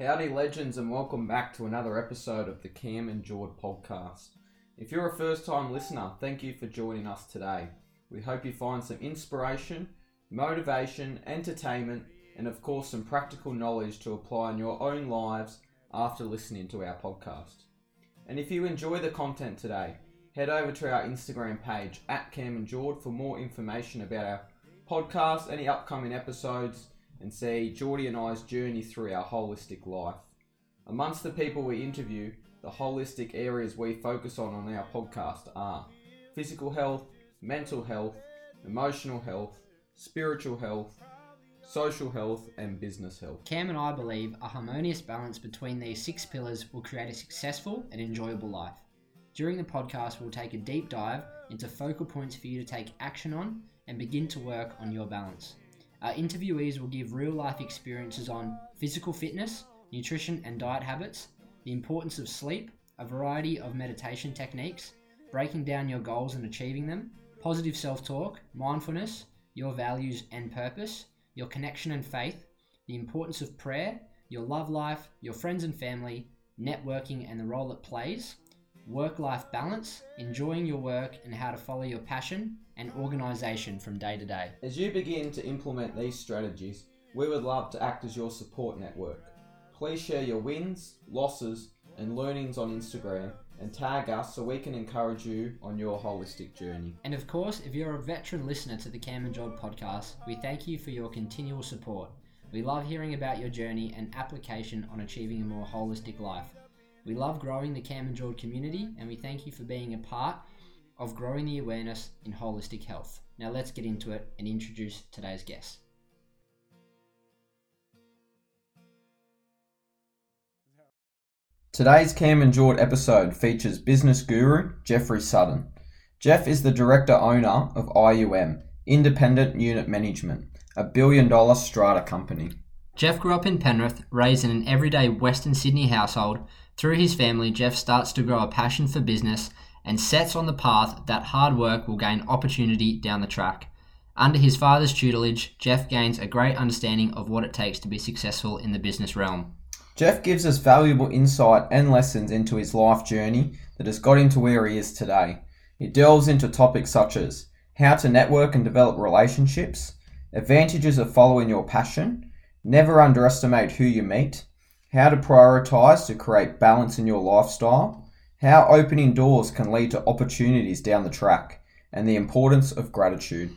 Howdy, legends, and welcome back to another episode of the Cam and Jord podcast. If you're a first time listener, thank you for joining us today. We hope you find some inspiration, motivation, entertainment, and of course, some practical knowledge to apply in your own lives after listening to our podcast. And if you enjoy the content today, head over to our Instagram page at Cam and Jord for more information about our podcast, any upcoming episodes, and see Geordie and I's journey through our holistic life. Amongst the people we interview, the holistic areas we focus on on our podcast are physical health, mental health, emotional health, spiritual health, social health, and business health. Cam and I believe a harmonious balance between these six pillars will create a successful and enjoyable life. During the podcast, we'll take a deep dive into focal points for you to take action on and begin to work on your balance. Our interviewees will give real life experiences on physical fitness, nutrition and diet habits, the importance of sleep, a variety of meditation techniques, breaking down your goals and achieving them, positive self talk, mindfulness, your values and purpose, your connection and faith, the importance of prayer, your love life, your friends and family, networking and the role it plays, work life balance, enjoying your work and how to follow your passion, and organisation from day to day. As you begin to implement these strategies, we would love to act as your support network. Please share your wins, losses, and learnings on Instagram and tag us so we can encourage you on your holistic journey. And of course, if you're a veteran listener to the Cam and Jord podcast, we thank you for your continual support. We love hearing about your journey and application on achieving a more holistic life. We love growing the Cam and Jord community, and we thank you for being a part of growing the awareness in holistic health. Now let's get into it and introduce today's guest. Today's Cam and Jord episode features business guru Jeffrey Sutton. Jeff is the director owner of IUM, Independent Unit Management, a billion dollar strata company. Jeff grew up in Penrith, raised in an everyday Western Sydney household. Through his family, Jeff starts to grow a passion for business and sets on the path that hard work will gain opportunity down the track. Under his father's tutelage, Jeff gains a great understanding of what it takes to be successful in the business realm. Jeff gives us valuable insight and lessons into his life journey that has got him to where he is today. He delves into topics such as how to network and develop relationships, advantages of following your passion, never underestimate who you meet, how to prioritize to create balance in your lifestyle, how opening doors can lead to opportunities down the track, and the importance of gratitude.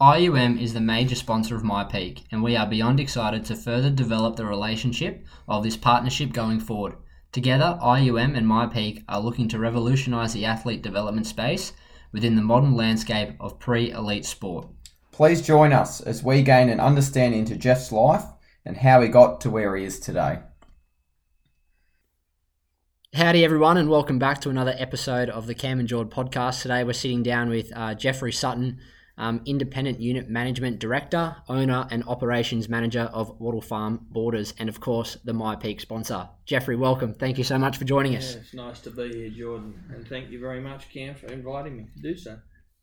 IUM is the major sponsor of myPEAC, and we are beyond excited to further develop the relationship of this partnership going forward. Together, IUM and myPEAC are looking to revolutionise the athlete development space within the modern landscape of pre elite sport. Please join us as we gain an understanding into Jeff's life and how he got to where he is today. Howdy, everyone, and welcome back to another episode of the Cam and Jord podcast. Today, we're sitting down with uh, Jeffrey Sutton, um, Independent Unit Management Director, Owner, and Operations Manager of Wattle Farm Borders, and of course, the myPEAC sponsor. Jeffrey, welcome. Thank you so much for joining us. Yeah, it's nice to be here, Jordan, and thank you very much, Cam, for inviting me to do so.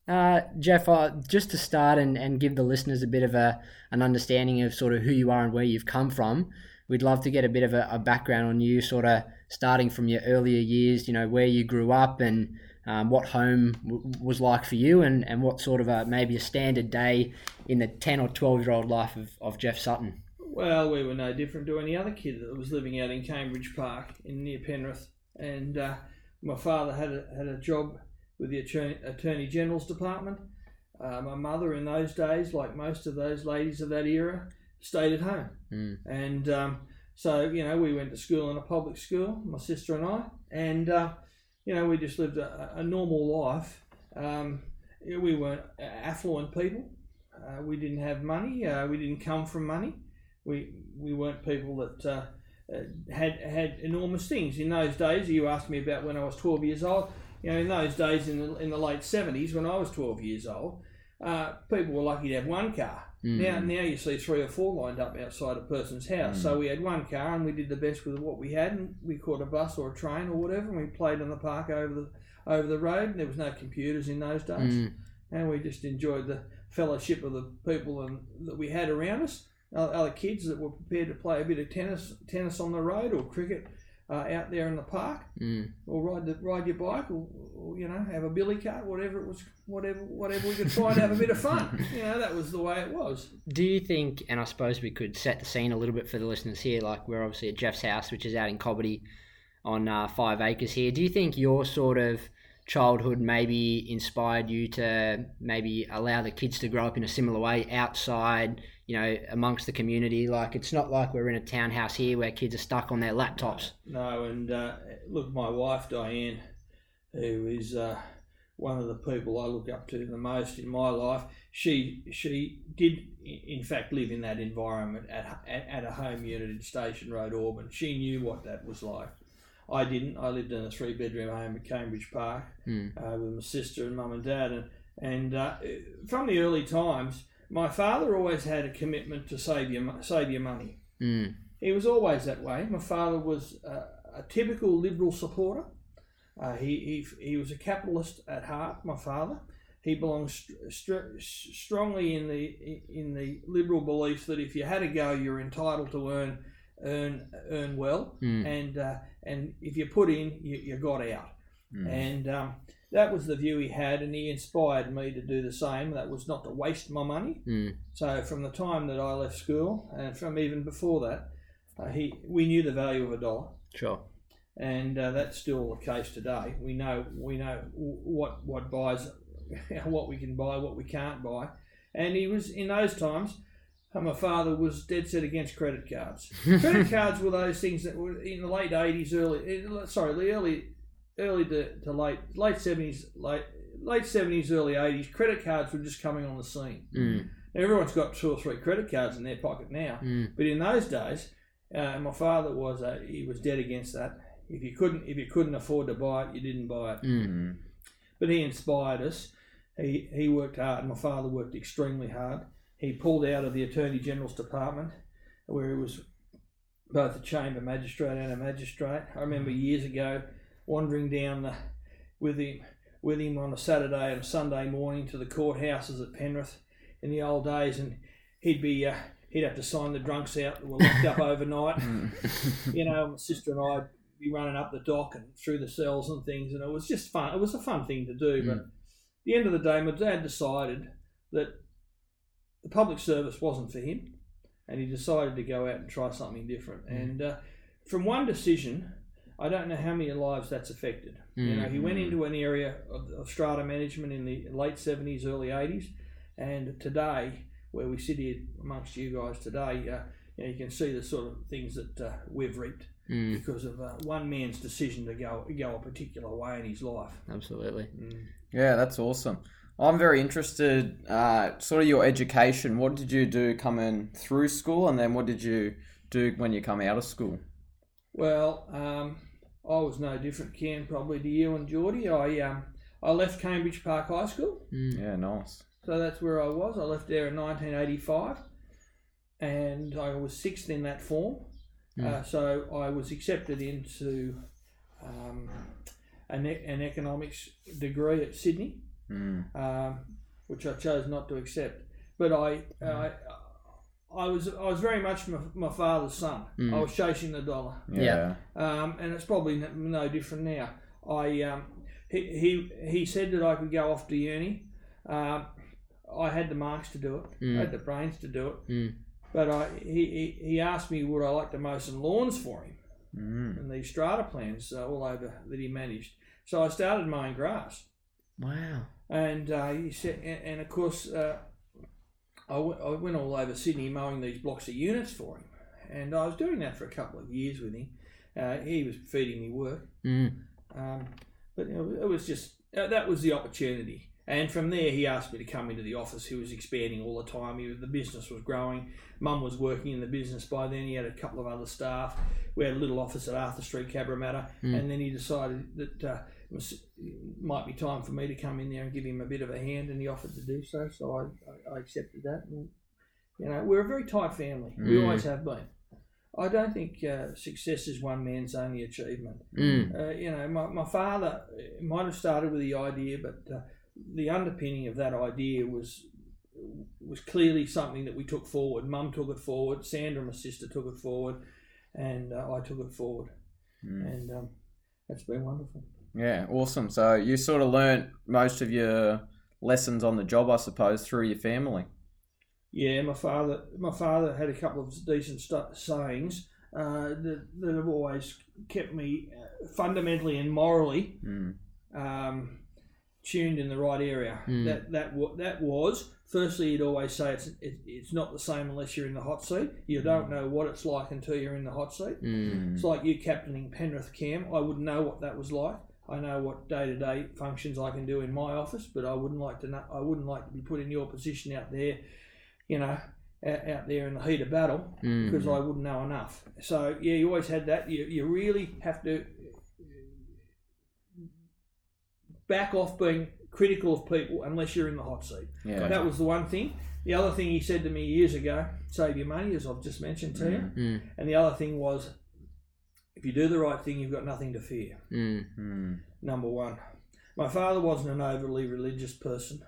Uh, Jeff, uh, just to start and, and give the listeners a bit of a, an understanding of sort of who you are and where you've come from, we'd love to get a bit of a, a background on you, sort of starting from your earlier years, you know, where you grew up and um, what home w- was like for you and, and what sort of a, maybe a standard day in the 10 or 12 year old life of, of Jeff Sutton. Well, we were no different to any other kid that was living out in Cambridge Park in near Penrith. And uh, my father had a, had a job with the Attorney, Attorney General's Department. Uh, my mother, in those days, like most of those ladies of that era, stayed at home. Mm. And um, so, you know, we went to school in a public school, my sister and I, and, uh, you know, we just lived a, a normal life. Um, we weren't affluent people. Uh, we didn't have money. Uh, we didn't come from money. We, we weren't people that uh, uh, had had enormous things. In those days, you asked me about when I was 12 years old. You know, in those days, in the, in the late 70s, when I was 12 years old, uh, people were lucky to have one car. Mm. Now, now you see three or four lined up outside a person's house. Mm. So we had one car, and we did the best with what we had, and we caught a bus or a train or whatever, and we played in the park over the over the road. And There was no computers in those days, Mm. and we just enjoyed the fellowship of the people and that we had around us. other kids that were prepared to play a bit of tennis, tennis on the road or cricket uh, out there in the park, Mm. or ride the, ride your bike, or, or you know have a billy cart, whatever it was, whatever whatever we could find to have a bit of fun. You know that was the way it was. Do you think, and I suppose we could set the scene a little bit for the listeners here, like we're obviously at Jeff's house, which is out in Cobbity on uh, five acres here. Do you think your sort of childhood maybe inspired you to maybe allow the kids to grow up in a similar way outside, you know, amongst the community? Like it's not like we're in a townhouse here where kids are stuck on their laptops. No, and uh, look, my wife Diane, who is uh, one of the people I look up to the most in my life, she she did in fact live in that environment at at, at a home unit in Station Road, Auburn. She knew what that was like. I didn't. I lived in a three bedroom home at Cambridge Park Mm. uh, with my sister and mum and dad, and and uh, from the early times, my father always had a commitment to save your save your money. Mm. He was always that way. My father was uh, a typical liberal supporter. Uh, he, he, he was a capitalist at heart. My father. He belongs str- str- strongly in the in the liberal belief that if you had a go, you're entitled to earn earn earn well, Mm. and uh, and if you put in, you, you got out. Mm. And um, that was the view he had, and he inspired me to do the same. That was not to waste my money. Mm. So from the time that I left school, and from even before that, uh, he we knew the value of a dollar, Sure. and uh, that's still the case today. We know we know what what buys, what we can buy, what we can't buy, and he was in those times. uh, My father was dead set against credit cards. credit cards were those things that were in the late eighties, early eh, sorry, the early early to, to late late seventies, late late seventies, early eighties. Credit cards were just coming on the scene. Mm. Everyone's got two or three credit cards in their pocket now, Mm. but in those days, uh, my father was uh, he was dead against that. If you couldn't if you couldn't afford to buy it, you didn't buy it. Mm. Mm. But he inspired us. He he worked hard. My father worked extremely hard. He pulled out of the Attorney General's department, where he was both a chamber magistrate and a magistrate. I remember years ago wandering down the, with him with him on a Saturday and a Sunday morning to the courthouses at Penrith in the old days, and he'd be uh, he'd have to sign the drunks out that were locked up overnight. You know, my sister and I'd be running up the dock and through the cells and things, and it was just fun. It was a fun thing to do, but at the end of the day, my dad decided that the public service wasn't for him, and he decided to go out and try something different. And uh, from one decision, I don't know how many lives that's affected. You know, he went Mm. into an area of, of strata management in the late seventies, early eighties, and today, where we sit here amongst you guys today, uh, you, know, you can see the sort of things that uh, we've reaped Mm. because of uh, one man's decision to go go a particular way in his life. Absolutely. Yeah, that's awesome. I'm very interested, uh, sort of your education. What did you do coming through school, and then what did you do when you come out of school? Well, um, I was no different, Ken, probably to you and Geordie. I um, I left Cambridge Park High School, Mm. Yeah, nice. so that's where I was. I left there in 1985, and I was sixth in that form. Uh, so I was accepted into um, an, e- an economics degree at Sydney, Mm. um, which I chose not to accept. But I, I, I was I was very much my, my father's son. Mm. I was chasing the dollar. Yeah. um, and it's probably no, no different now. I um, he, he he said that I could go off to uni. Um, I had the marks to do it. Mm. I had the brains to do it. Mm. But I, he, he he asked me would I like to mow some lawns for him Mm. and these strata plans uh, all over that he managed. So I started mowing grass, Wow. and uh, he said, and, and of course. Uh, I went, I went all over Sydney mowing these blocks of units for him, and I was doing that for a couple of years with him. Uh, he was feeding me work, Mm. Um, but you know, it was just uh, that was the opportunity. And from there, he asked me to come into the office. He was expanding all the time. He, was- the business was growing. Mum was working in the business by then. He had a couple of other staff. We had a little office at Arthur Street, Cabramatta. Mm. And then he decided that uh, it was, it might be time for me to come in there and give him a bit of a hand. And he offered to do so. So I, I, accepted that. And, you know, we're a very tight family. We Mm. always have been. I don't think uh, success is one man's only achievement. Mm. Uh, you know, my, my father might have started with the idea, but uh, the underpinning of that idea was was clearly something that we took forward. Mum took it forward. Sandra, my sister, took it forward, and uh, I took it forward, Mm. and um, that's been wonderful. Yeah, awesome. So you sort of learnt most of your lessons on the job, I suppose, through your family. Yeah, my father, my father had a couple of decent stu- sayings uh, that, that have always kept me uh, fundamentally and morally Mm. um, tuned in the right area. Mm. That that wa- that was firstly, he'd always say it's it, it's not the same unless you're in the hot seat. You don't know what it's like until you're in the hot seat. Mm. It's like you captaining Penrith Cam. I wouldn't know what that was like. I know what day to day functions I can do in my office, but I wouldn't like to know. I wouldn't like to be put in your position out there, you know, out, out there in the heat of battle Mm. because I wouldn't know enough. So yeah, you always had that. You you really have to back off being critical of people unless you're in the hot seat. Yeah. That was the one thing. The other thing he said to me years ago, save your money, as I've just mentioned to you. Mm. And the other thing was, if you do the right thing, you've got nothing to fear. Mm. Mm. Number one. My father wasn't an overly religious person,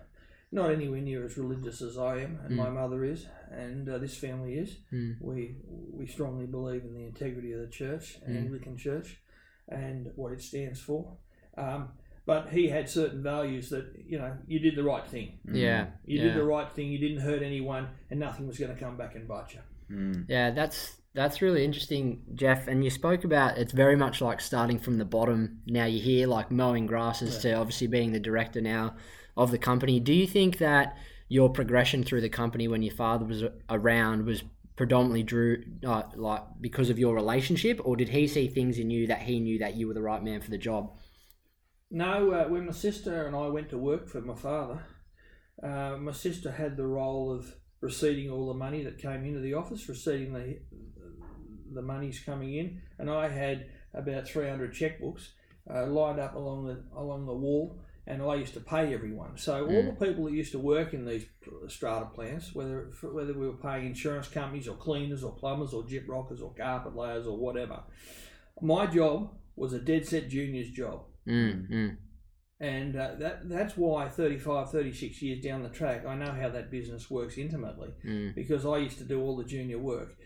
not anywhere near as religious as I am, and my mother is, and uh, this family is. Mm. We we strongly believe in the integrity of the church, Mm. Anglican Church, and what it stands for. Um, but he had certain values that you know you did the right thing. Yeah. You yeah. did the right thing. You didn't hurt anyone, and nothing was going to come back and bite you. Mm. Yeah, that's that's really interesting, Jeff. And you spoke about it's very much like starting from the bottom. Now you're here, like mowing grasses, to obviously being the director now of the company. Do you think that your progression through the company when your father was around was predominantly drew uh, like because of your relationship, or did he see things in you that he knew that you were the right man for the job? No, uh, when my sister and I went to work for my father, uh, my sister had the role of receiving all the money that came into the office, receiving the the monies coming in, and I had about three hundred checkbooks uh, lined up along the along the wall, and I used to pay everyone. So all the people that used to work in these strata plans, whether whether we were paying insurance companies or cleaners or plumbers or gyp rockers or carpet layers or whatever, my job was a dead set junior's job. Mm, mm, and uh, that that's why 35 36 years down the track i know how that business works intimately mm, because i used to do all the junior work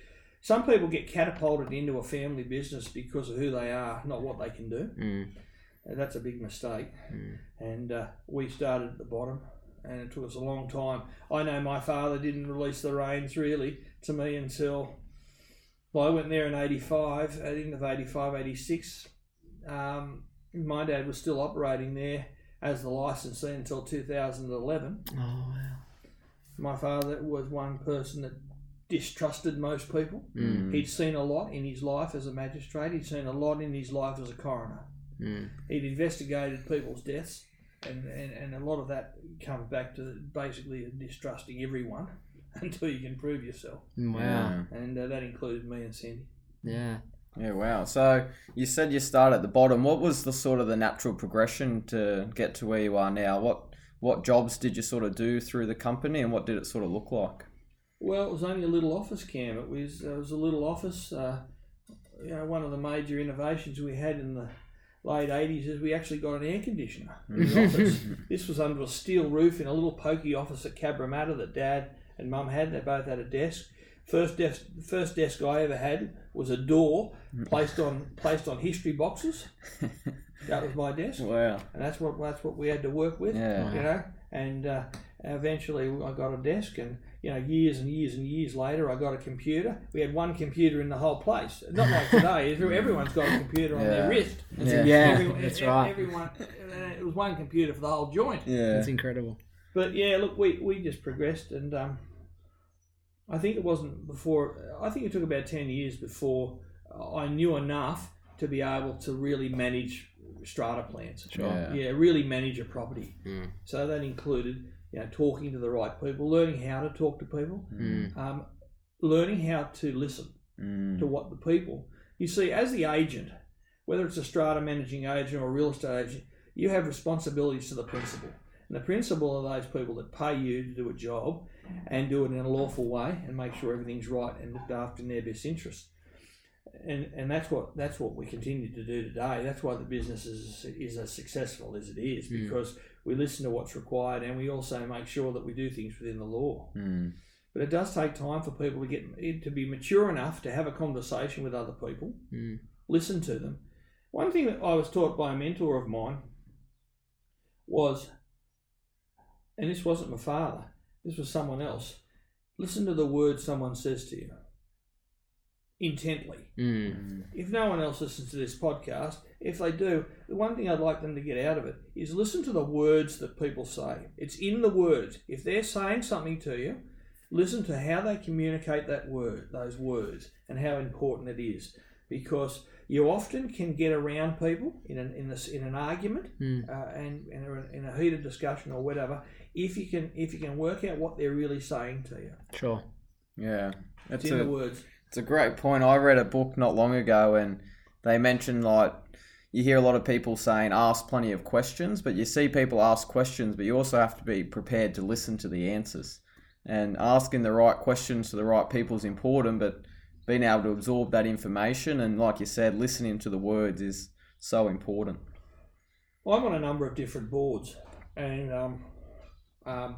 some people get catapulted into a family business because of who they are not what they can do. Mm, that's a big mistake. Mm. and uh, we started at the bottom and it took us a long time. I know my father didn't release the reins really to me until well i went there in 85 at the end of 85 86 um, my dad was still operating there as the licensee until 2011 Oh wow. my father was one person that distrusted most people Mm, he'd seen a lot in his life as a magistrate he'd seen a lot in his life as a coroner mm, he'd investigated people's deaths, and, and, and a lot of that comes back to basically distrusting everyone until you can prove yourself. wow. And uh, that included me and Cindy. Yeah. Yeah, wow. So you said you started at the bottom. What was the sort of the natural progression to get to where you are now? What what jobs did you sort of do through the company, and what did it sort of look like? Well, it was only a little office cam. It was it was a little office. Uh, you know, one of the major innovations we had in the late '80s is we actually got an air conditioner in the office. This was under a steel roof in a little pokey office at Cabramatta that Dad and Mum had. They both had a desk. First desk, first desk I ever had was a door placed on placed on history boxes. That was my desk, Wow. and that's what that's what we had to work with. Yeah. You know, and uh, eventually I got a desk, and you know, years and years and years later, I got a computer. We had one computer in the whole place. Not like today. Everyone's got a computer on Yeah. their wrist. Yeah. Yeah, Everyone- that's right. Everyone, uh, it was one computer for the whole joint. Yeah. That's incredible. But yeah, look, we, we just progressed, and um, I think it wasn't before. I think it took about ten years before I knew enough to be able to really manage strata plans. Sure. Yeah. Yeah, really manage a property. Mm. So that included, you know, talking to the right people, learning how to talk to people, Mm. um, learning how to listen Mm. to what the people. You see, as the agent, whether it's a strata managing agent or a real estate agent, you have responsibilities to the principal. And the principal are those people that pay you to do a job and do it in a lawful way and make sure everything's right and looked after in their best interest. and and that's what that's what we continue to do today. That's why the business is is as successful as it is Mm. We listen to what's required and we also make sure that we do things within the law. Mm. But it does take time for people to get to be mature enough to have a conversation with other people, Mm. listen to them. One thing that I was taught by a mentor of mine was, and this wasn't my father, this was someone else. Listen to the words someone says to you intently. Mm. If no one else listens to this podcast, if they do, the one thing I'd like them to get out of it is listen to the words that people say. It's in the words. If they're saying something to you, listen to how they communicate that word, those words, and how important it is. Because you often can get around people in an in, this, in an argument Mm. uh, and, and a- in a heated discussion or whatever. If you can if you can work out what they're really saying to you, Sure. Yeah, it's it's in a the words. It's a great point. I read a book not long ago, and they mentioned like you hear a lot of people saying ask plenty of questions, but you see people ask questions, but you also have to be prepared to listen to the answers. And asking the right questions to the right people is important, but being able to absorb that information and, like you said, listening to the words is so important. I'm on a number of different boards, and um, um,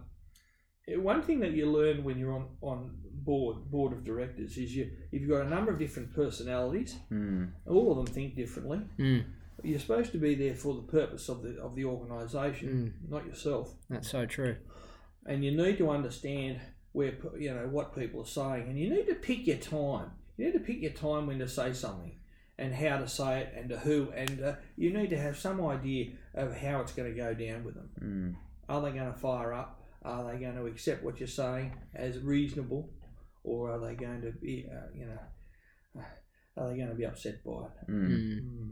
one thing that you learn when you're on, on board board of directors is you you've got a number of different personalities. Mm. All of them think differently. Mm. You're supposed to be there for the purpose of the of the organisation, not yourself. That's so true. And you need to understand where you know what people are saying, and you need to pick your time. You need to pick your time when to say something, and how to say it, and to who, and uh, you need to have some idea of how it's going to go down with them. Mm. Are they going to fire up? Are they going to accept what you're saying as reasonable, or are they going to be, uh, you know, are they going to be upset by it? Mm. Mm.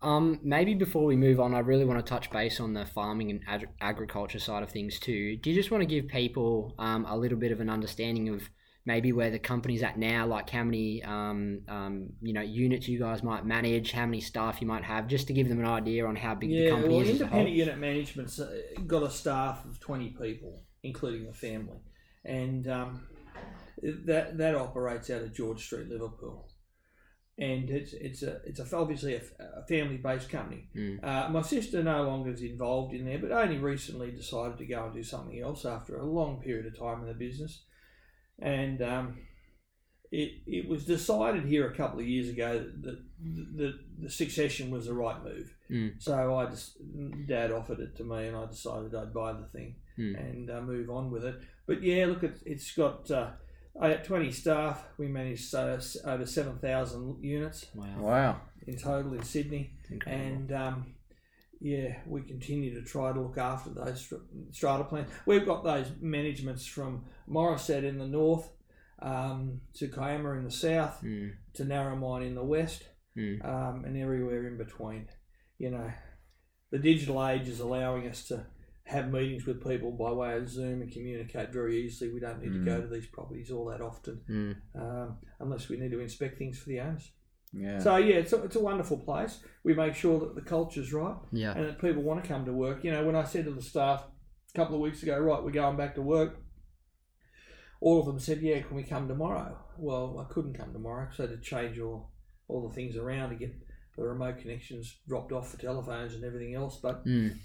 Um, maybe before we move on, I really want to touch base on the farming and ag- agriculture side of things too. Do you just want to give people um, a little bit of an understanding of maybe where the company's at now, like how many um, um, you know units you guys might manage, how many staff you might have, just to give them an idea on how big the company well, is independent unit management's got a staff of 20 people, including the family, and um, that that operates out of George Street, Liverpool. And it's it's a it's a, obviously a, a family based company. Mm. Uh, my sister no longer is involved in there, but only recently decided to go and do something else after a long period of time in the business. And um, it it was decided here a couple of years ago that the, the, the succession was the right move. Mm. So I just Dad offered it to me, and I decided I'd buy the thing Mm. and uh, move on with it. But yeah, look, it's, it's got uh, I had 20 staff. We managed uh, over 7,000 units Wow, Wow. in total in Sydney, incredible. and um, yeah, we continue to try to look after those strata plans. We've got those managements from Morisset in the north, um, to Kiama in the south, Mm. to Narromine in the west, Mm. um, and everywhere in between. You know, the digital age is allowing us to have meetings with people by way of Zoom and communicate very easily. We don't need to go to these properties all that often, Mm. um, unless we need to inspect things for the owners. Yeah. So yeah, it's a, it's a wonderful place. We make sure that the culture's right Yeah. and that people want to come to work. You know, when I said to the staff a couple of weeks ago, right, we're going back to work, all of them said, yeah, can we come tomorrow? Well, I couldn't come tomorrow, so I had to change all, all the things around to get the remote connections dropped off for telephones and everything else, but Mm.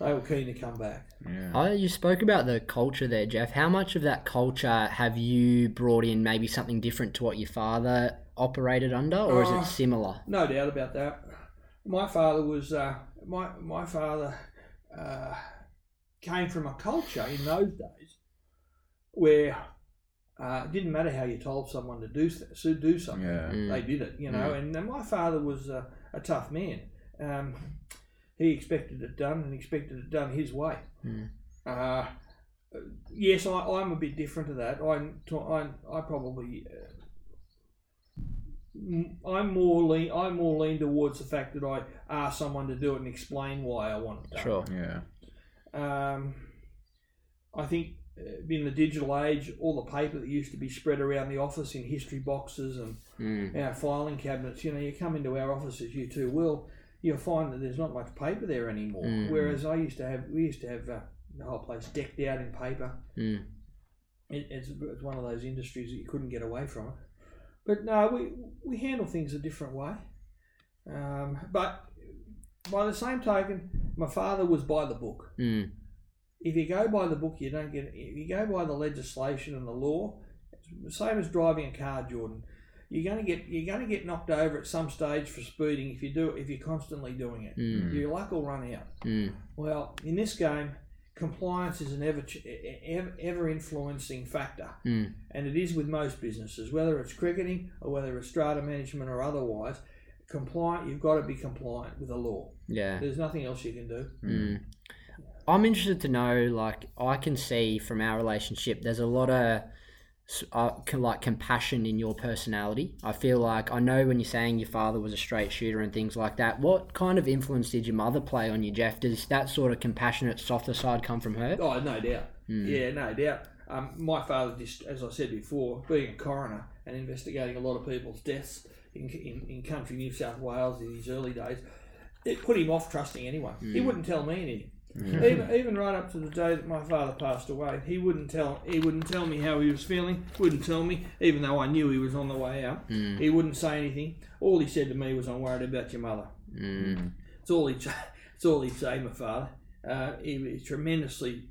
they were keen to come back. yeah. Oh, you spoke about the culture there, Jeff. How much of that culture have you brought in? Maybe something different to what your father operated under, or is Oh. it similar? No doubt about that. My father was uh, my my father uh, came from a culture in those days where uh, it didn't matter how you told someone to do th- to do something, Yeah. Mm. they did it. You know, and, and my father was a, a tough man. Um, he expected it done and expected it done his way. Mm. Uh, yes, I, I'm a bit different to that. I'm, I, I probably uh, m- I'm more lean. I'm more lean towards the fact that I ask someone to do it and explain why I want it done. Sure. Yeah. Um, I think uh, in the digital age, all the paper that used to be spread around the office in history boxes and Mm. our filing cabinets, you know, you come into our offices, you too will, you'll find that there's not much paper there anymore. Mm. Whereas I used to have, we used to have uh, the whole place decked out in paper. Mm. It, it's, it's one of those industries that you couldn't get away from it. But no, we we handle things a different way. Um, but by the same token, my father was by the book. Mm. If you go by the book, you don't get. If you go by the legislation and the law, it's the same as driving a car, Jordan. You're going to get you're going to get knocked over at some stage for speeding if you do if you're constantly doing it. Mm. Your luck will run out. Mm. Well, in this game, compliance is an ever ever, influencing factor, Mm. and it is with most businesses, whether it's cricketing or whether it's strata management or otherwise. Compliant, you've got to be compliant with the law. Yeah. There's nothing else you can do. Mm. I'm interested to know, like, I can see from our relationship, there's a lot of uh, like compassion in your personality. I feel like I know when you're saying your father was a straight shooter and things like that. What kind of influence did your mother play on you, Jeff? Does that sort of compassionate, softer side come from her? Oh, no doubt. Mm. Yeah, no doubt. Um, my father, just as I said before, being a coroner and investigating a lot of people's deaths in, in, in country New South Wales in his early days, it put him off trusting anyone. He wouldn't tell me anything. Even, even right up to the day that my father passed away, he wouldn't tell he wouldn't tell me how he was feeling. Wouldn't tell me, even though I knew he was on the way out. He wouldn't say anything. All he said to me was, "I'm worried about your mother." Mm. It's all he'd. It's all he'd say, my father. Uh, he was a tremendously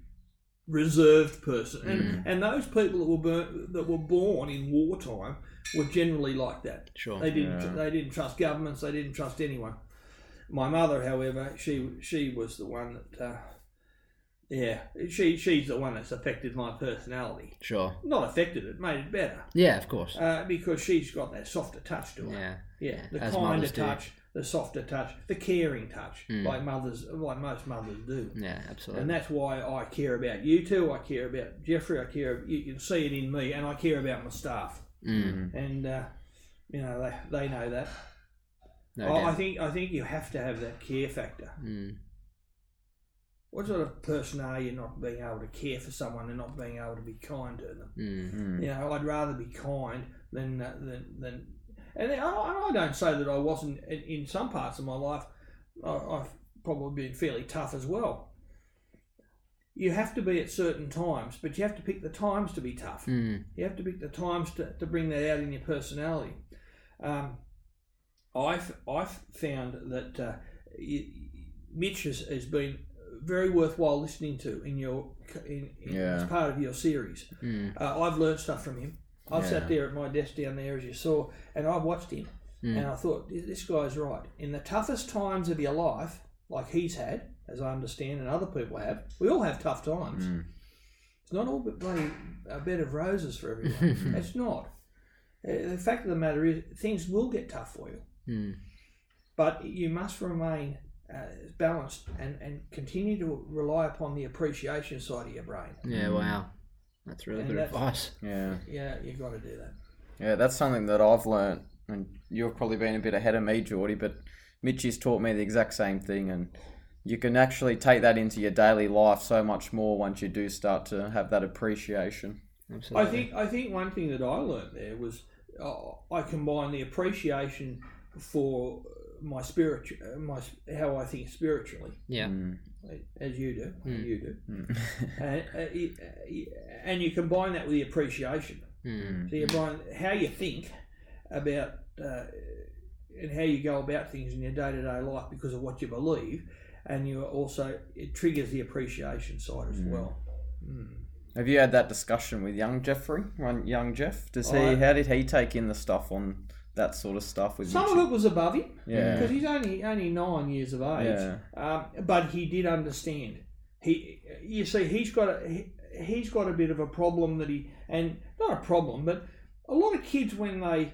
reserved person, and and those people that were burnt, that were born in wartime were generally like that. Sure. They didn't Yeah. they didn't trust governments. They didn't trust anyone. My mother, however, she she was the one that. Uh, yeah, she she's the one that's affected my personality. Sure. Not affected it, made it better. Yeah, of course. Uh, because she's got that softer touch to her. Yeah. Yeah, the as kinder mothers do. touch, the softer touch, the caring touch, Mm. like mothers, like most mothers do. Yeah, absolutely. And that's why I care about you two. I care about Jeffrey. I care. You can see it in me, and I care about my staff. Mm. And uh, you know they, they know that. No I, I think I think you have to have that care factor. Mm. What sort of person are you not being able to care for someone and not being able to be kind to them? Mm. You know, I'd rather be kind than uh, than than. And I, I don't say that I wasn't in, in some parts of my life. I, I've probably been fairly tough as well. You have to be at certain times, but you have to pick the times to be tough. Mm. You have to pick the times to, to bring that out in your personality. Um, I've, I've found that uh, Mitch has, has been very worthwhile listening to in your in, in Yeah. as part of your series. Mm. Uh, I've learned stuff from him. I've Yeah. sat there at my desk down there, as you saw, and I've watched him, Mm. and I thought this guy's right. In the toughest times of your life, like he's had, as I understand, and other people have, we all have tough times. Mm. It's not all but bloody a bed of roses for everyone. it's not. Uh, the fact of the matter is, things will get tough for you, Mm. but you must remain uh, balanced and, and continue to rely upon the appreciation side of your brain. Yeah, Mm. wow. That's really And good that's- advice. Yeah. Yeah, you've got to do that. Yeah, that's something that I've learnt, and you've probably been a bit ahead of me, Geordie, but Mitchy's taught me the exact same thing, and you can actually take that into your daily life so much more once you do start to have that appreciation. Absolutely. I think I think one thing that I learnt there was uh, I combine the appreciation for my spirit, my how I think spiritually, Yeah. Mm. as you do, Mm. you do, Mm. and, uh, uh, and you combine that with the appreciation. Mm. So you combine how you think about uh, and how you go about things in your day to day life because of what you believe, and you also it triggers the appreciation side as Mm. well. Mm. Have you had that discussion with young Jeffrey? Young Jeff? Does he? I- how did he take in the stuff on that sort of stuff with Some Mitchy? of it was above him. Yeah. because he's only only nine years of age. Yeah. Um, but he did understand. He, you see, he's got a he, he's got a bit of a problem that he and not a problem, but a lot of kids when they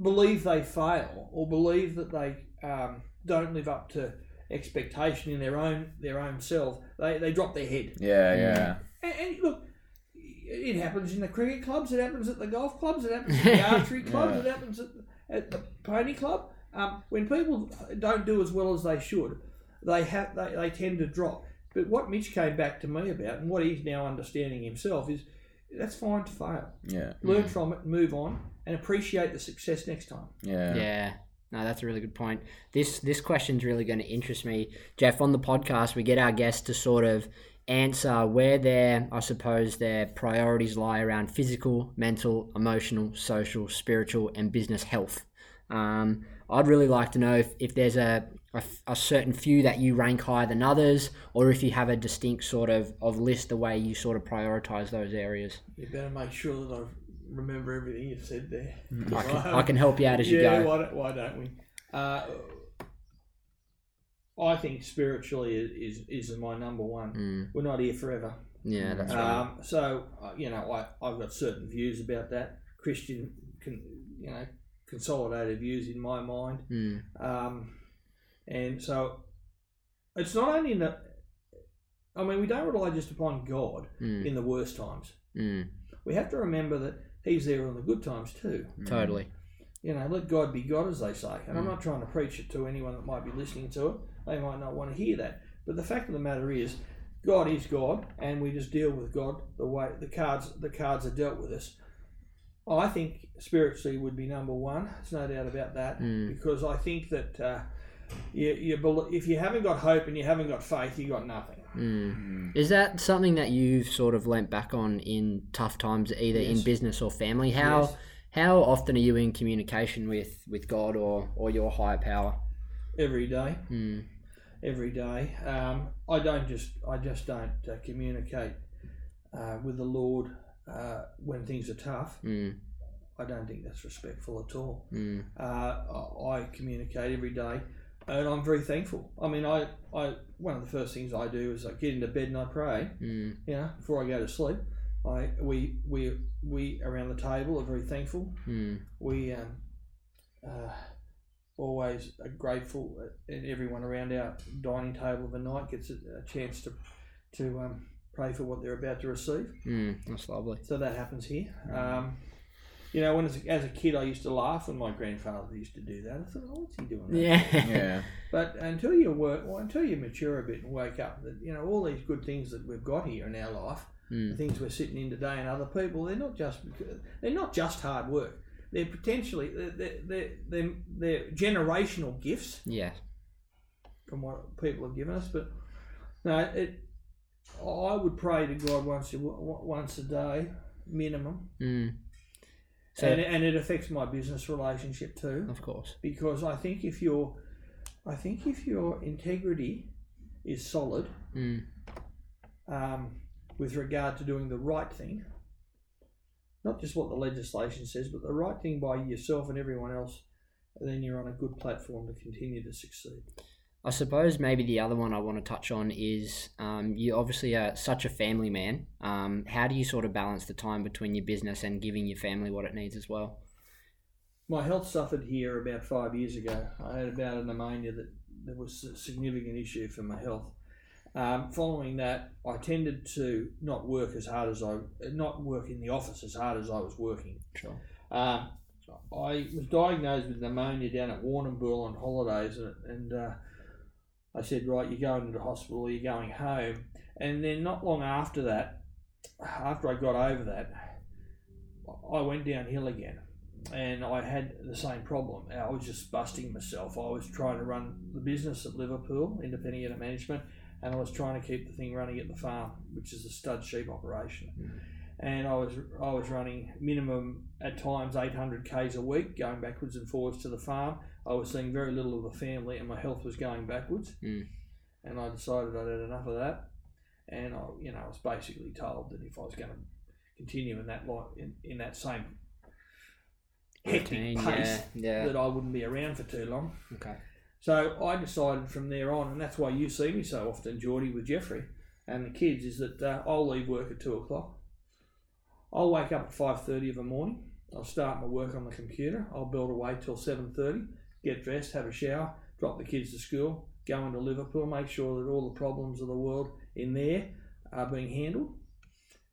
believe they fail or believe that they um, don't live up to expectation in their own their own self, they, they drop their head. Yeah, yeah. And, and look, it happens in the cricket clubs. It happens at the golf clubs. It happens at the archery clubs. Yeah. It happens at, at the pony club. Um, when people don't do as well as they should, they have they, they tend to drop. But what Mitch came back to me about, and what he's now understanding himself, is that's fine to fail. Yeah, Learn from it, move on, and appreciate the success next time. yeah. Yeah. No, that's a really good point. This this question's really going to interest me, Jeff. On the podcast, we get our guests to sort of answer where their, I suppose, their priorities lie around physical, mental, emotional, social, spiritual, and business health. Um, I'd really like to know if, if there's a, a, a certain few that you rank higher than others, or if you have a distinct sort of, of list the way you sort of prioritize those areas. You better make sure that I remember everything you've said there. I can, I can help you out as you yeah, go. why don't, why don't we? Uh, I think spiritually is is my number one. Mm, We're not here forever. yeah, that's right. Um, so uh, you know, I I've got certain views about that. Christian, con, you know, consolidated views in my mind. Mm, Um, and so it's not only in the. I mean, we don't rely just upon God mm, in the worst times. mm, We have to remember that He's there in the good times too. totally. You know, let God be God, as they say. And I'm Mm. not trying to preach it to anyone that might be listening to it. They might not want to hear that. But the fact of the matter is, God is God, and we just deal with God the way the cards the cards are dealt with us. I think spiritually would be number one. There's no doubt about that Mm. because I think that uh, you, you if you haven't got hope and you haven't got faith, you got nothing. Mm. Is that something that you've sort of lent back on in tough times, either in business or family? How Yes. how often are you in communication with, with God or, or your higher power? Every day, Mm. Every day. Um, I don't just I just don't uh, communicate uh, with the Lord uh, when things are tough. Mm. I don't think that's respectful at all. Mm. Uh, I, I communicate every day, and I'm very thankful. I mean, I, I one of the first things I do is I get into bed and I pray. Mm. You know, before I go to sleep, I we we we around the table are very thankful. Mm. We um, uh, always grateful, and everyone around our dining table of the night gets a, a chance to to um, pray for what they're about to receive. Mm. That's lovely. So that happens here. Um, you know, when as a, as a kid, I used to laugh when my grandfather used to do that. I thought, oh, what's he doing? that Yeah. Yeah. But until you work, well, until you mature a bit and wake up, that you know all these good things that we've got here in our life, the Mm. things we're sitting in today, and other people, they're not just they're not just hard work. They're potentially they're they're, they're, they're, generational gifts Yeah. from what people have given us. But no, it. I would pray to God once a once a day minimum, Mm. So, and and it affects my business relationship too. of course. because I think if your I think if your integrity is solid Mm. um, with regard to doing the right thing, not just what the legislation says, but the right thing by yourself and everyone else, then you're on a good platform to continue to succeed. I suppose maybe the other one I want to touch on is um, you obviously are such a family man. Um, how do you sort of balance the time between your business and giving your family what it needs as well? My health suffered here about five years ago. I had about a pneumonia that, that was a significant issue for my health. Um, following that, I tended to not work as hard as I, not work in the office as hard as I was working. Sure. Um, I was diagnosed with pneumonia down at Warrnambool on holidays, and, and uh, I said, "Right, you're going to the hospital. You're going home." And then not long after that, after I got over that, I went downhill again, and I had the same problem. I was just busting myself. I was trying to run the business at Liverpool, independent unit management, and I was trying to keep the thing running at the farm, which is a stud sheep operation and I was I was running minimum at times 800 k's a week, going backwards and forwards to the farm. I was seeing very little of the family, and my health was going backwards. Mm. And I decided I'd had enough of that. And I, you know, I was basically told that if I was going to continue in that line, in, in that same hectic Routine, pace, yeah, yeah. that I wouldn't be around for too long. Okay. So I decided from there on, and that's why you see me so often, Geordie, with Jeffrey and the kids, is that uh, I'll leave work at two o'clock. I'll wake up at five thirty of a morning. I'll start my work on the computer. I'll build away till seven thirty. Get dressed, have a shower, drop the kids to school, go into Liverpool, make sure that all the problems of the world in there are being handled.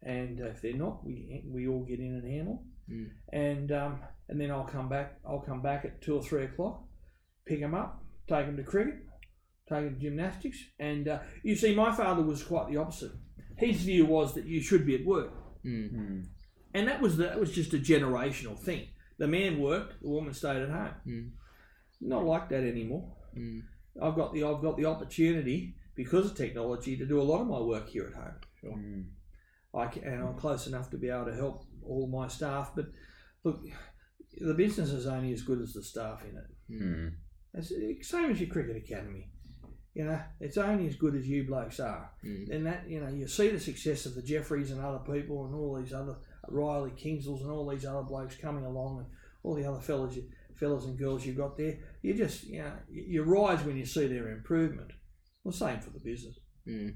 And if they're not, we we all get in and handle. Mm. And um, and then I'll come back. I'll come back at two or three o'clock, pick them up, take them to cricket, take them to gymnastics. And uh, you see, my father was quite the opposite. His view was that you should be at work, Mm. and that was the, that was just a generational thing. The man worked, the woman stayed at home. Mm. Not like that anymore. Mm. I've got the I've got the opportunity because of technology to do a lot of my work here at home. Mm. I can, and I'm close enough to be able to help all my staff. But look, the business is only as good as the staff in it. Mm. It's the same as your cricket academy. You know, it's only as good as you blokes are. Mm. And that, you know, you see the success of the Jeffreys and other people and all these other Riley Kingsels and all these other blokes coming along and all the other fellas, you, fellas and girls you've got there. You just, you know, you you rise when you see their improvement. Well, same for the business. Mm.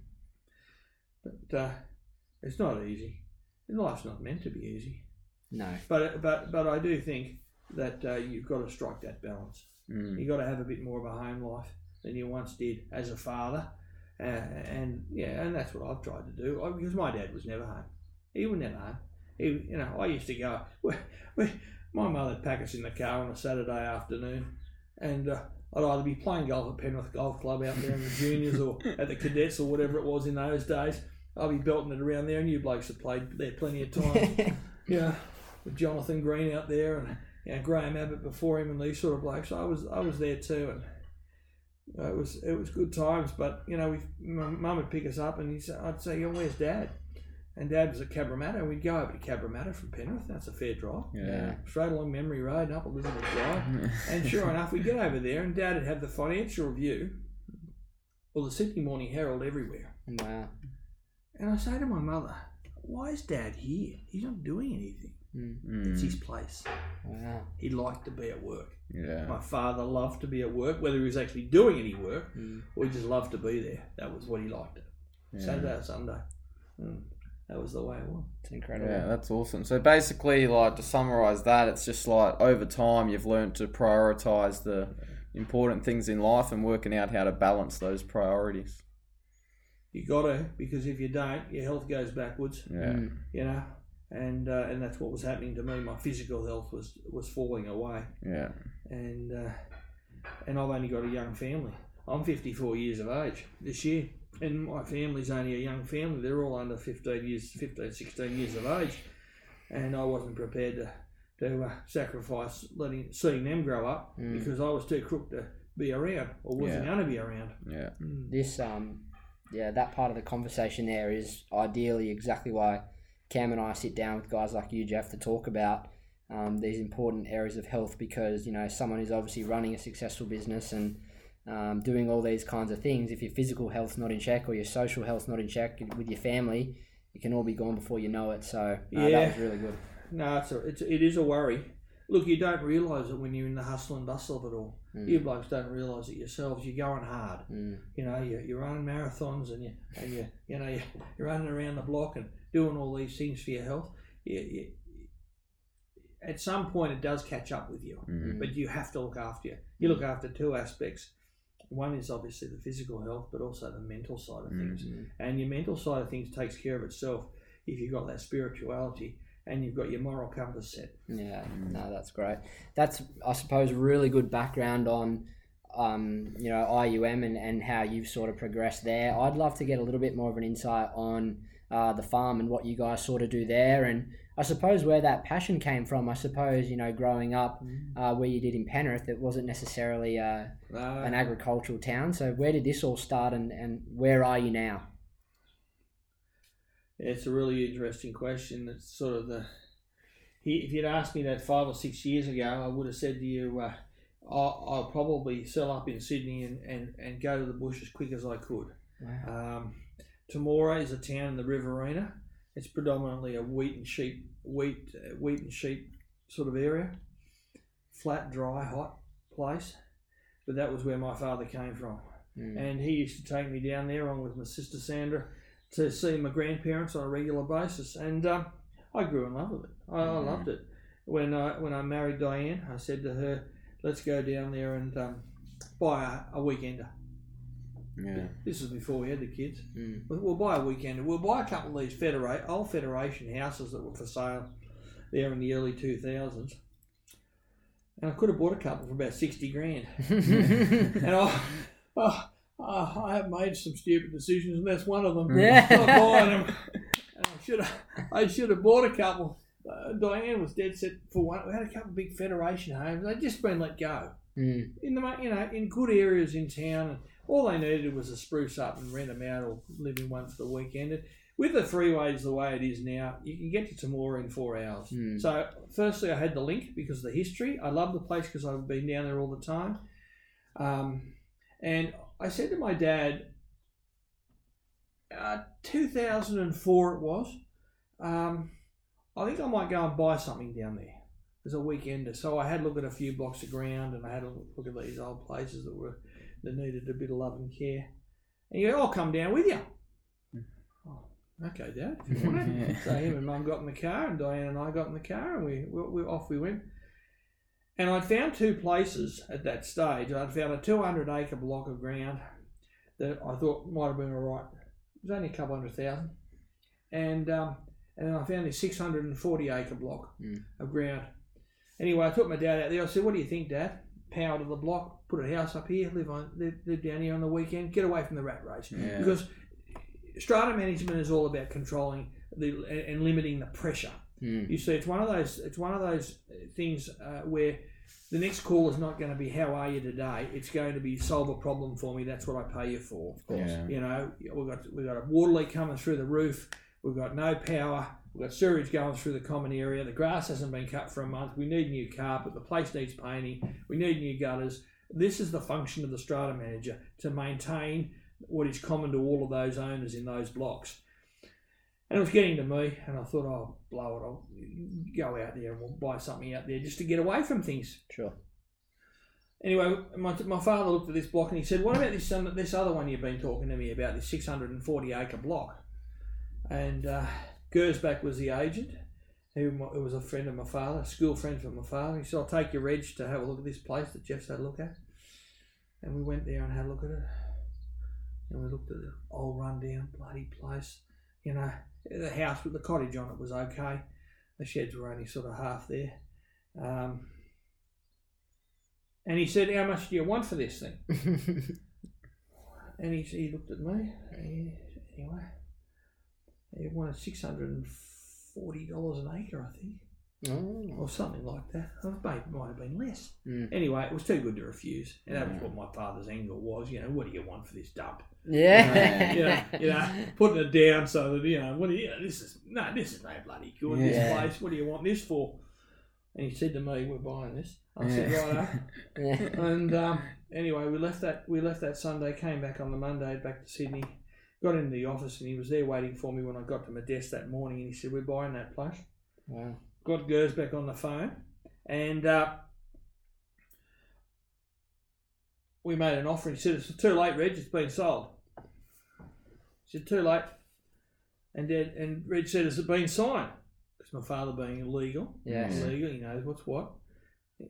But uh, it's not easy. Life's not meant to be easy. No. But but but I do think that uh, you've got to strike that balance. Mm. You've got to have a bit more of a home life than you once did as a father. Uh, and yeah, and that's what I've tried to do. I, because my dad was never home. He was never home. He, you know, I used to go. We, we, my mother'd pack us in the car on a Saturday afternoon, and uh, I'd either be playing golf at Penrith Golf Club out there in the juniors, or at the cadets, or whatever it was in those days. I'd be belting it around there, and you blokes have played there plenty of times. yeah, with Jonathan Green out there, and know, Graham Abbott before him, and these sort of blokes. I was I was there too, and it was it was good times. But you know, we my mum would pick us up, and say, I'd say, "Yo, where's Dad?" And Dad was at Cabramatta. and We'd go over to Cabramatta from Penrith. That's a fair drive. Yeah. Straight along Mamre Road and up Elizabeth Drive. And sure enough, we'd get over there, and Dad would have the financial review, or the Sydney Morning Herald everywhere. Wow. And I say to my mother, "Why is Dad here? He's not doing anything. Mm. It's his place. Wow. He liked to be at work. Yeah. My father loved to be at work, whether he was actually doing any work Mm. or he just loved to be there. That was what he liked. It. Yeah. Saturday or Sunday. Mm. That was the way it was. It's incredible. Yeah, that's awesome. So basically, like to summarize that, it's just like over time you've learned to prioritize the important things in life and working out how to balance those priorities. You got to because if you don't, your health goes backwards. Yeah. Mm. You know, and uh, and that's what was happening to me. My physical health was was falling away, Yeah. and uh, and I've only got a young family. I'm 54 years of age this year, and my family's only a young family. They're all under 15 years, 15, 16 years of age, and I wasn't prepared to to uh, sacrifice letting seeing them grow up Mm. because I was too crook to be around or wasn't Yeah. going to be around. Yeah. This um yeah, that part of the conversation there is ideally exactly why Cam and I sit down with guys like you, Jeff, to talk about um, these important areas of health because you know someone who's obviously running a successful business and um, doing all these kinds of things. If your physical health's not in check or your social health's not in check with your family, it can all be gone before you know it. So uh, Yeah. that was really good. No, it's a, it's it is a worry. Look, you don't realise it when you're in the hustle and bustle of it all. Mm. You blokes don't realise it yourselves. You're going hard. Mm. You know, you're, you're running marathons and you and you you know you're, you're running around the block and doing all these things for your health. You, you, at some point, it does catch up with you, Mm. but you have to look after you. You look after two aspects. One is obviously the physical health, but also the mental side of things. Mm. And your mental side of things takes care of itself if you've got that spirituality and you've got your moral compass set. Yeah, no, that's great. That's, I suppose, really good background on, um, you know, IUM and, and how you've sort of progressed there. I'd love to get a little bit more of an insight on uh, the farm and what you guys sort of do there, and I suppose where that passion came from. I suppose you know, growing up uh, where you did in Penrith, it wasn't necessarily uh, Uh, an agricultural town. So where did this all start, and, and where are you now? It's a really interesting question. It's sort of the. he- If you'd asked me that five or six years ago, I would have said to you, uh, I'll, I'll probably sell up in Sydney and, and, and go to the bush as quick as I could. Wow. Um, Temora is a town in the Riverina. It's predominantly a wheat and sheep, wheat, wheat and sheep sort of area. Flat, dry, hot place. But that was where my father came from Mm. and he used to take me down there along with my sister Sandra to see my grandparents on a regular basis, and um, I grew in love with it. I, I Mhm. loved it. When I when I married Diane, I said to her, "Let's go down there and um, buy a, a weekender." Yeah. This was before we had the kids. Mm. We'll, buy a weekender. We'll buy a couple of these federa- old Federation houses that were for sale there in the early two thousands. And I could have bought a couple for about sixty grand. And I, oh, oh, I have made some stupid decisions, and that's one of them. Yeah. Not buying them. And I should have, I should have bought a couple. Uh, Diane was dead set for one. We had a couple of big Federation homes. They'd just been let go Mm. in the you know in good areas in town. all they needed was a spruce up and rent them out or live in one for the weekend. And with the freeways the way it is now, you can get to Temora in four hours. Mm. So, firstly, I had the link because of the history. I love the place because I've been down there all the time. Um, and I said to my dad, uh, 2004 it was, um, I think I might go and buy something down there as a weekender. So I had a look at a few blocks of ground and I had a look at these old places that were that needed a bit of love and care. And you go, I'll come down with you. Oh, okay, Dad, if you want it. So him and Mum got in the car, and Diane and I got in the car, and we, we, we off we went. And I'd found two places at that stage. I'd found a 200 acre block of ground that I thought might have been all right. It was only a couple hundred thousand, and um, and then I found this 640 acre block Mm. of ground. Anyway, I took my dad out there. I said, "What do you think, Dad? Power to the block, put a house up here, live on, live, live down here on the weekend, get away from the rat race." Yeah. Because strata management is all about controlling the and and limiting the pressure. Mm. You see, it's one of those. It's one of those things uh, where the next call is not going to be "How are you today?" It's going to be "Solve a problem for me." That's what I pay you for. Of course, yeah. You know, we've got we've got a water leak coming through the roof. We've got no power. We've got sewage going through the common area. The grass hasn't been cut for a month. We need new carpet. The place needs painting. We need new gutters. This is the function of the strata manager to maintain what is common to all of those owners in those blocks. And it was getting to me, and I thought, oh, blow it, I'll go out there and we'll buy something out there just to get away from things. Sure. Anyway, my, my father looked at this block and he said, "What about this um, this other one you've been talking to me about? This 640 acre block?" And uh, Gersbach was the agent, who, was a friend of my father, a school friend from my father. He said, "I'll take your reg to have a look at this place that Jeff's had a look at." And we went there and had a look at it. And we looked at the old rundown bloody place. You know, the house with the cottage on it was okay. The sheds were only sort of half there. Um, and he said, How much do you want for this thing? And he, he looked at me. He, anyway, he wanted $640 an acre, I think, oh. or something like that. Maybe it might have been less. Mm. Anyway, it was too good to refuse. And that was what my father's angle was. You know, what do you want for this dump? Yeah. you know, you know, putting it down so that you know, what do you? This is no, this is no bloody good. Yeah. This place. What do you want this for? And he said to me, "We're buying this." I said, "Right." yeah. And um, anyway, we left that we left that Sunday, came back on the Monday back to Sydney, got into the office, and he was there waiting for me when I got to my desk that morning. And he said, "We're buying that place." Wow. Got Gersbach on the phone, and uh, we made an offer. He said, "It's too late, Reg. It's been sold." He said, "Too late." And Dad, and Reg said, "Has it been signed?" Because my father being illegal, Yes. illegal, he knows what's what.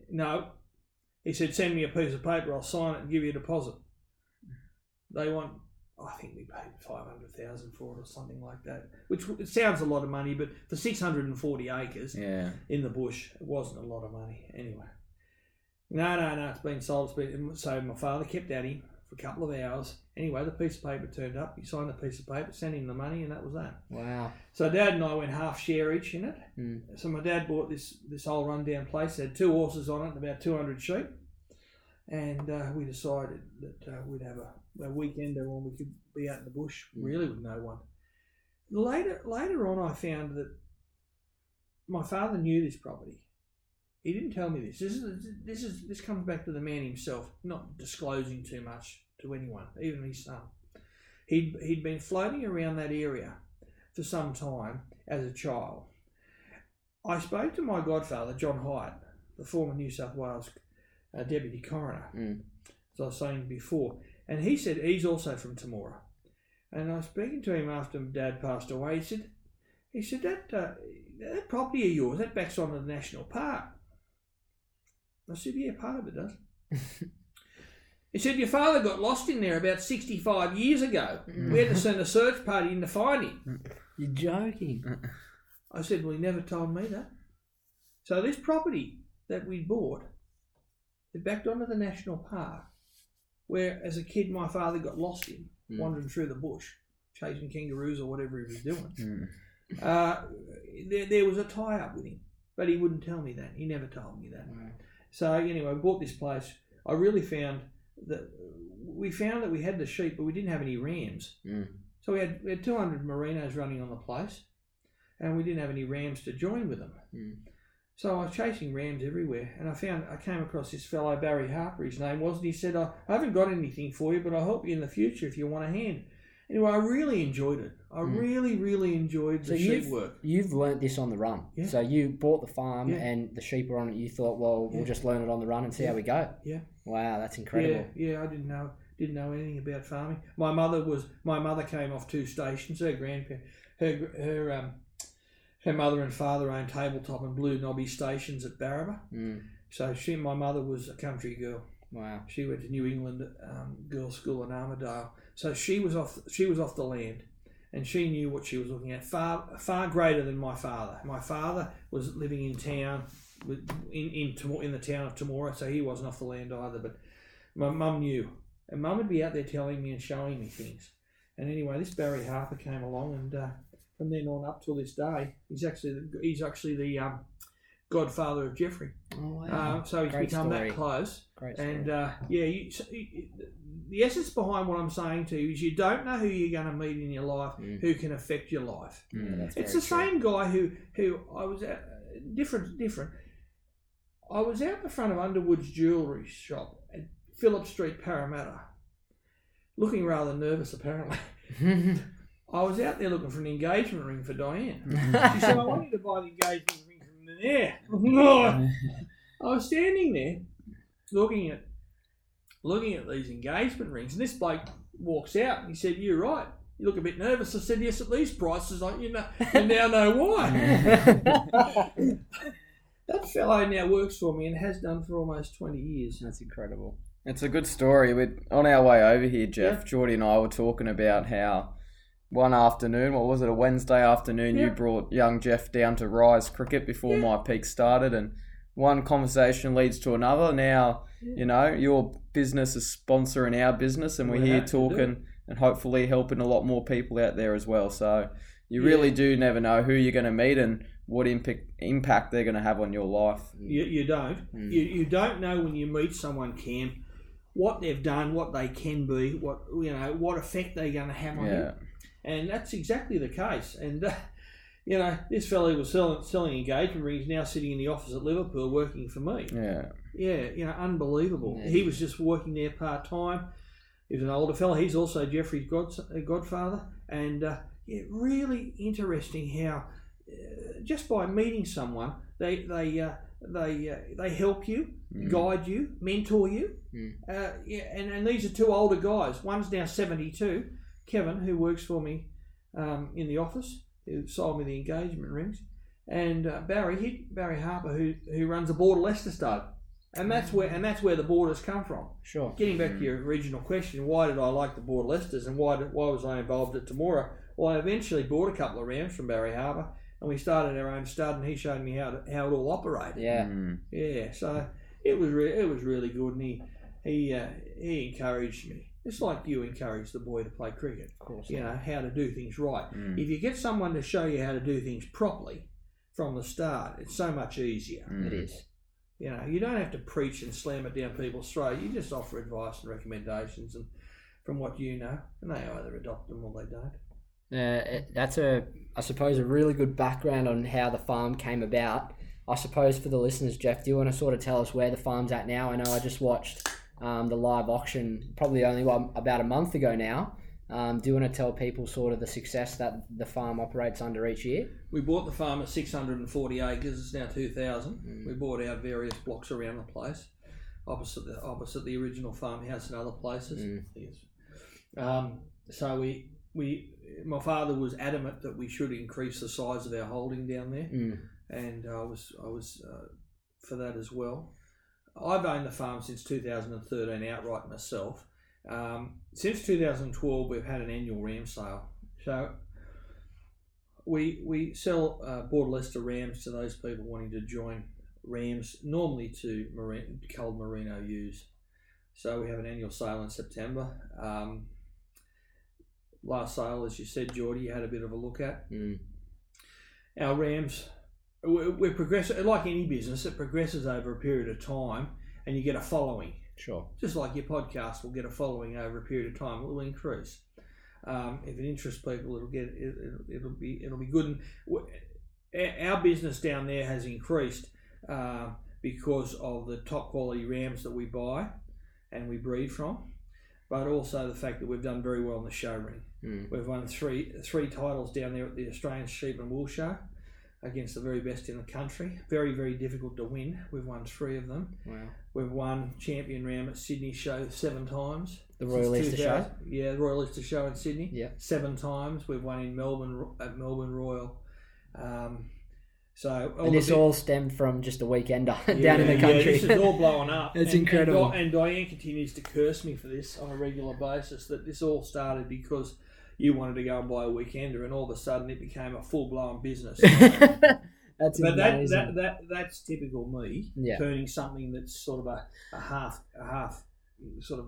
No, he said, "Send me a piece of paper. I'll sign it and give you a deposit." They want, I think we paid five hundred thousand for it or something like that, which it sounds a lot of money, but for six hundred and forty acres Yeah. in the bush, it wasn't a lot of money anyway. No, no, no, it's been sold. It's been so my father kept at him for a couple of hours. Anyway, the piece of paper turned up. He signed the piece of paper, sent him the money, and that was that. Wow. So Dad and I went half share each in it. Mm. So my dad bought this this whole rundown place. It had two horses on it and about two hundred sheep. And uh, we decided that uh, we'd have a, a weekender when we could be out in the bush, really with no one. Later, later on, I found that my father knew this property. He didn't tell me this. This is this is this comes back to the man himself, not disclosing too much to anyone, even his son. He'd he'd been floating around that area for some time as a child. I spoke to my godfather, John Hyde, the former New South Wales uh, deputy coroner, Mm. as I was saying before, and he said he's also from Temora. And I was speaking to him after Dad passed away. He said, he said that uh, that property of yours that backs onto the national park. I said, yeah, part of it does. he said your father got lost in there about sixty-five years ago. We had to send a search party in to find him. You're joking. I said, Well, he never told me that. So this property that we bought, it backed onto the national park, where as a kid my father got lost in, Mm. wandering through the bush, chasing kangaroos or whatever he was doing. Mm. Uh, there, there was a tie up with him, but he wouldn't tell me that. He never told me that. Wow. So anyway, I bought this place. I really found that we found that we had the sheep, but we didn't have any rams. Mm. So we had, we had 200 merinos running on the place, and we didn't have any rams to join with them. Mm. So I was chasing rams everywhere, and I found I came across this fellow Barry Harper. His name was, and he said, "I I haven't got anything for you, but I'll help you in the future if you want a hand." Anyway, I really enjoyed it. I Mm. really, really enjoyed the So sheep you've- work. You've learnt this on the run. Yeah. So you bought the farm Yeah. and the sheep are on it. You thought, well, we'll just learn it on the run and see how we go. Yeah. Wow, that's incredible. Yeah, yeah, I didn't know didn't know anything about farming. My mother was my mother came off two stations. Her grandparent, her her um, her mother and father owned tabletop and blue knobby stations at Barraba. Mm. So she, my mother was a country girl. Wow. She went to New England um, Girls' School in Armidale. So she was off. She was off the land, and she knew what she was looking at. Far far greater than my father. My father was living in town, with in in in the town of Temora, so he wasn't off the land either. But my mum knew, and mum would be out there telling me and showing me things. And anyway, this Barry Harper came along, and uh, from then on up till this day, he's actually the, he's actually the um, godfather of Jeffrey. Oh, wow. Um, so he's Great become story. that close. Great. And uh, yeah, you, so you, the essence behind what I'm saying to you is you don't know who you're going to meet in your life Mm. who can affect your life. Mm. It's the true. same guy who who I was at different different. I was out the front of Underwood's jewellery shop at Phillip Street, Parramatta, looking rather nervous apparently. I was out there looking for an engagement ring for Diane. She said, I want you to buy the engagement ring from there. I was standing there looking at looking at these engagement rings, and this bloke walks out and he said, You're right. You look a bit nervous. I said, Yes, at these prices, I you know you now know why. that fellow now works for me and has done for almost twenty years. That's incredible. It's a good story. We're on our way over here, Jeff, Geordie and I were talking about how one afternoon, what was it, a Wednesday afternoon, you brought young Jeff down to Rise Cricket before Yeah. myPEAC started, and one conversation leads to another. Now, you know, your business is sponsoring our business, and we're We here have to do talking and hopefully helping a lot more people out there as well. So, you Yeah. really do never know who you're going to meet and what impact impact they're going to have on your life. You, you don't. Mm. You, you don't know when you meet someone, Cam, what they've done, what they can be, what you know, what effect they're going to have on you. And that's exactly the case. And, uh, you know, this fellow was selling, selling engagement rings now sitting in the office at Liverpool working for me. Yeah. Yeah, you know, unbelievable. Yeah. He was just working there part time. He was an older fellow. He's also Jeffrey's god, uh, godfather. And uh, yeah, really interesting how uh, just by meeting someone, they they uh, they uh, they help you, Mm. guide you, mentor you. Mm. Uh, yeah, and, and these are two older guys. One's now 72, Kevin, who works for me um, in the office, who sold me the engagement rings, and uh, Barry he, Barry Harper, who who runs the Border Leicester Stud, and that's where and that's where the borders come from. Sure. Getting back to your original question, why did I like the Border Leicesters and why did, why was I involved at Temora? Well, I eventually bought a couple of rams from Barry Harper, and we started our own stud, and he showed me how to, how it all operated. Yeah. Mm. Yeah, so it was re- it was really good, and he he uh, he encouraged me. It's like you encourage the boy to play cricket. Of course. You know how to do things right. Mm. If you get someone to show you how to do things properly from the start, it's so much easier. Mm. It is. You know, you don't have to preach and slam it down people's throat. You just offer advice and recommendations, and from what you know, and they either adopt them or they don't. Uh, that's a, I suppose, a really good background on how the farm came about. I suppose for the listeners, Jeff, do you want to sort of tell us where the farm's at now? I know I just watched um, the live auction probably only what, about a month ago now. Um, do you want to tell people sort of the success that the farm operates under each year? We bought the farm at 640 acres. It's now 2,000. We bought out various blocks around the place, opposite the opposite the original farmhouse and other places. Mm. Yes. Um, so we we my father was adamant that we should increase the size of our holding down there, Mm. and I was I was uh, for that as well. I've owned the farm since 2013 outright myself. Um, since 2012, we've had an annual ram sale. So we we sell uh, Border Leicester rams to those people wanting to join rams, normally to marine, culled merino ewes. So we have an annual sale in September. Um, last sale, as you said, Geordie, you had a bit of a look at Mm. our rams we're, progressive like any business it progresses over a period of time and you get a following Sure. Just like your podcast will get a following over a period of time, it will increase. Um, if it interests people, it'll get it, will be it'll be good. And our business down there has increased uh, because of the top quality rams that we buy and we breed from, but also the fact that we've done very well in the show ring. Mm. We've won three three titles down there at the Australian Sheep and Wool Show against the very best in the country. Very very difficult to win. We've won three of them. Wow. We've won champion ram at Sydney Show seven times. The Royal Easter Show. Yeah, the Royal Easter Show in Sydney. Yeah. Seven times. We've won in Melbourne at Melbourne Royal. Um, so And this big- all stemmed from just a weekend down in yeah, the yeah, country. this is all blowing up. It's And- incredible. And, and Diane continues to curse me for this on a regular basis. That this all started because you wanted to go and buy a weekender, and all of a sudden it became a full blown business. That's But that, amazing. that, that that's typical me Yeah. turning something that's sort of a, a half a half sort of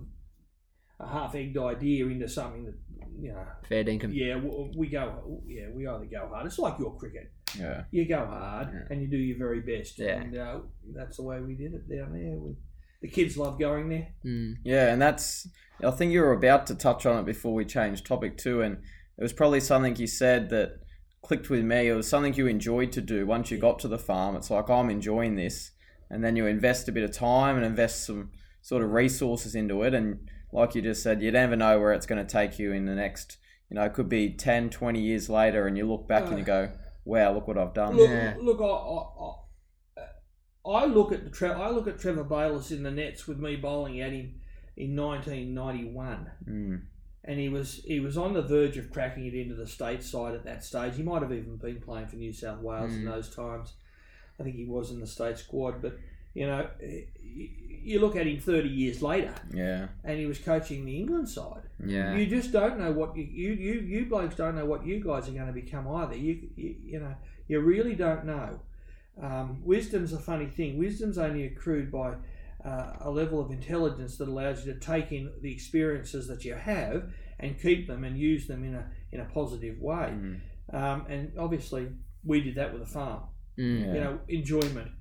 a half egged idea into something that you know Fair dinkum. yeah w- we go yeah we either go hard it's like your cricket Yeah. you go hard Yeah. and you do your very best Yeah. and uh, that's the way we did it down there we, the kids love going there Mm. Yeah, and that's. I think you were about to touch on it before we changed topic too, and it was probably something you said that clicked with me. It was something you enjoyed to do. Once you got to the farm, it's like I'm enjoying this, and then you invest a bit of time and invest some sort of resources into it, and like you just said, you never know where it's going to take you in the next. You know, it could be 10, 20 years later, and you look back and you go, "Wow, look what I've done." look Yeah. look I, I, I, look at the I look at Trevor Bayliss in the nets with me bowling at him in 1991 Mm. and he was he was on the verge of cracking it into the state side at that stage. He might have even been playing for New South Wales in Mm. those times. I think he was in the state squad, but you know, you look at him thirty years later, Yeah, and he was coaching the England side. Yeah. You just don't know what you you you, you blokes don't know what you guys are going to become either. You you, you know you really don't know. Um, wisdom's a funny thing. Wisdom's only accrued by uh, a level of intelligence that allows you to take in the experiences that you have and keep them and use them in a in a positive way. Mm. Um, and obviously, we did that with the farm. Mm. Yeah. You know, enjoyment.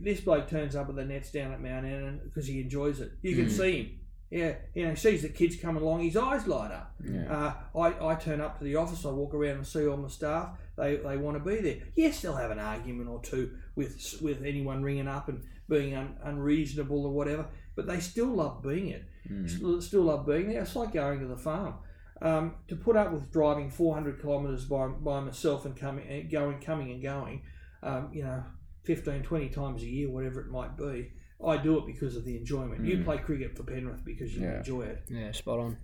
This bloke turns up at the nets down at Mount Annan because he enjoys it. You can Mm. see him. Yeah, you know, he sees the kids coming along, his eyes light up. yeah, Uh, I, I turn up to the office, I walk around and see all my staff. They, they want to be there. Yes, they'll have an argument or two with with anyone ringing up and being un, unreasonable or whatever, but they still love being it. Mm. Still, still love being there. It's like going to the farm. Um, to put up with driving 400 kilometres by, by myself and coming, and going, coming and going, um, you know, 15, 20 times a year, whatever it might be, I do it because of the enjoyment. You Mm. play cricket for Penrith because you Yeah. enjoy it. Yeah, spot on.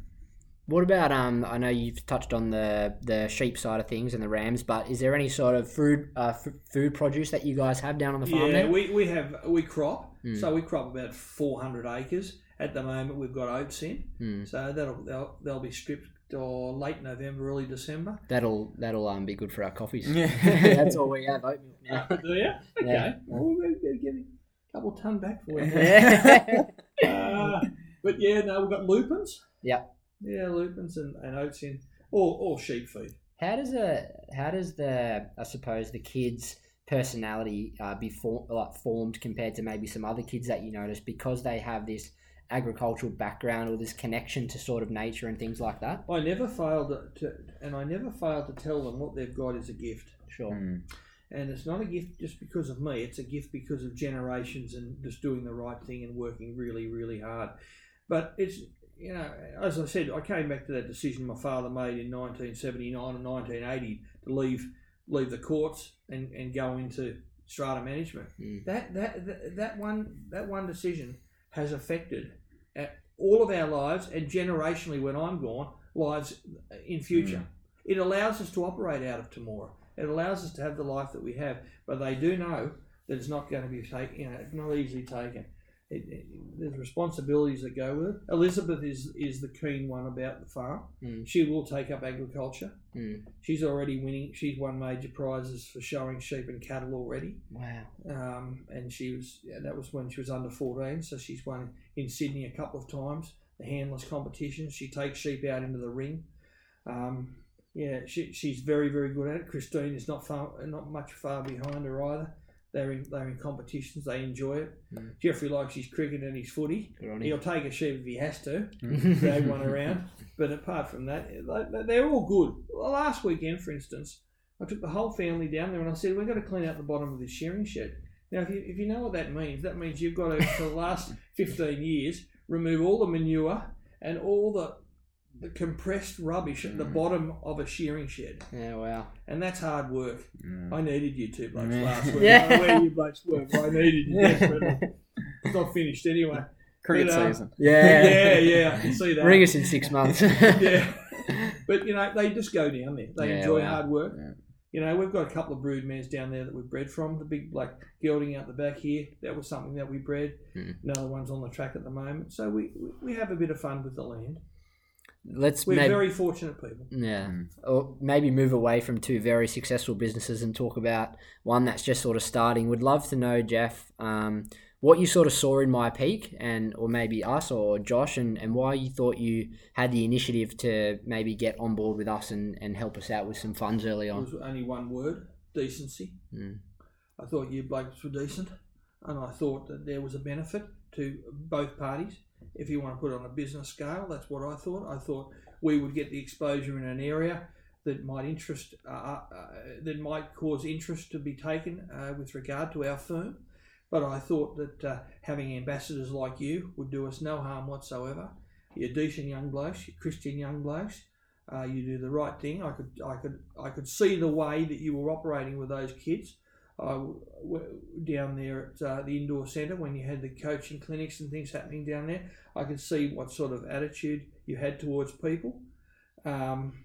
What about um? I know you've touched on the the sheep side of things and the rams, but is there any sort of food uh, f- food produce that you guys have down on the farm? Yeah, there? we, we have we crop. Mm. So we crop about 400 acres. At the moment, we've got oats in. Mm. So that'll they'll, they'll be stripped or late November, early December. That'll that'll um be good for our coffees. Yeah. That's all we have oat milk now. Do you? Okay. Yeah. Well, we better get a couple ton back for you. yeah. Uh, but yeah, no, we've got lupins. Yep. Yeah, lupins and, and oats in, or or sheep feed. How does a how does the I suppose the kids personality uh, be for, like formed compared to maybe some other kids that you notice because they have this agricultural background or this connection to sort of nature and things like that? I never failed to, and I never failed to tell them what they've got is a gift. Sure. Mm. And it's not a gift just because of me. It's a gift because of generations and just doing the right thing and working really, really hard. But it's, you know, as I said, I came back to that decision my father made in 1979 and 1980 to leave leave the courts and, and go into strata management. Mm. That, that that one that one decision has affected uh, all of our lives and generationally when I'm gone lives in future. It allows us to operate out of Temora. It allows us to have the life that we have, but they do know that it's not going to be taken. You know, it's not easily taken. It, it, there's responsibilities that go with it. Elizabeth is is the keen one about the farm. Mm. She will take up agriculture. Mm. She's already winning. She's won major prizes for showing sheep and cattle already. Wow. Um, and she was yeah, that was when she was under 14. So she's won in Sydney a couple of times. The handless competitions. She takes sheep out into the ring. Um, yeah, she, she's very very good at it. Christine is not far not much far behind her either. They're in, they're in competitions. They enjoy it. Mm. Jeffrey likes his cricket and his footy. He'll take a sheep if he has to, drag one around. But apart from that, they- they're all good. Last weekend, for instance, I took the whole family down there and I said, we've got to clean out the bottom of this shearing shed. Now, if you, if you know what that means, that means you've got to, for the last 15 years, remove all the manure and all the, the compressed rubbish at the Mm. bottom of a shearing shed. Yeah, wow. And that's hard work. Mm. I needed you two blokes Yeah. last week. Yeah. I know where you blokes were, but I needed you desperately. It's not finished anyway. Cricket But, uh, season. Yeah, yeah, I can see that. Ring us in six months. yeah. But you know, they just go down there. They Yeah, enjoy wow. hard work. Yeah. You know, we've got a couple of brood mares down there that we've bred from. The big black gelding out the back here, that was something that we bred. Hmm. Another one's on the track at the moment. So we, we, we have a bit of fun with the land. Let's We're maybe, very fortunate people. yeah, Mm. or maybe move away from two very successful businesses and talk about one that's just sort of starting. Would love to know, Jeff, um, what you sort of saw in myPEAC, and or maybe us or Josh, and, and why you thought you had the initiative to maybe get on board with us and, and help us out with some funds early It on. was only one word decency. Mm. I thought you blokes were decent, and I thought that there was a benefit to both parties. If you want to put it on a business scale, that's what I thought. I thought we would get the exposure in an area that might interest, uh, uh, that might cause interest to be taken uh, with regard to our firm. But I thought that uh, having ambassadors like you would do us no harm whatsoever. You're decent young blokes, you're Christian young blokes. Uh, you do the right thing. I could, I could, I could see the way that you were operating with those kids Down there at uh, the indoor centre when you had the coaching clinics and things happening down there. I could see what sort of attitude you had towards people. Um,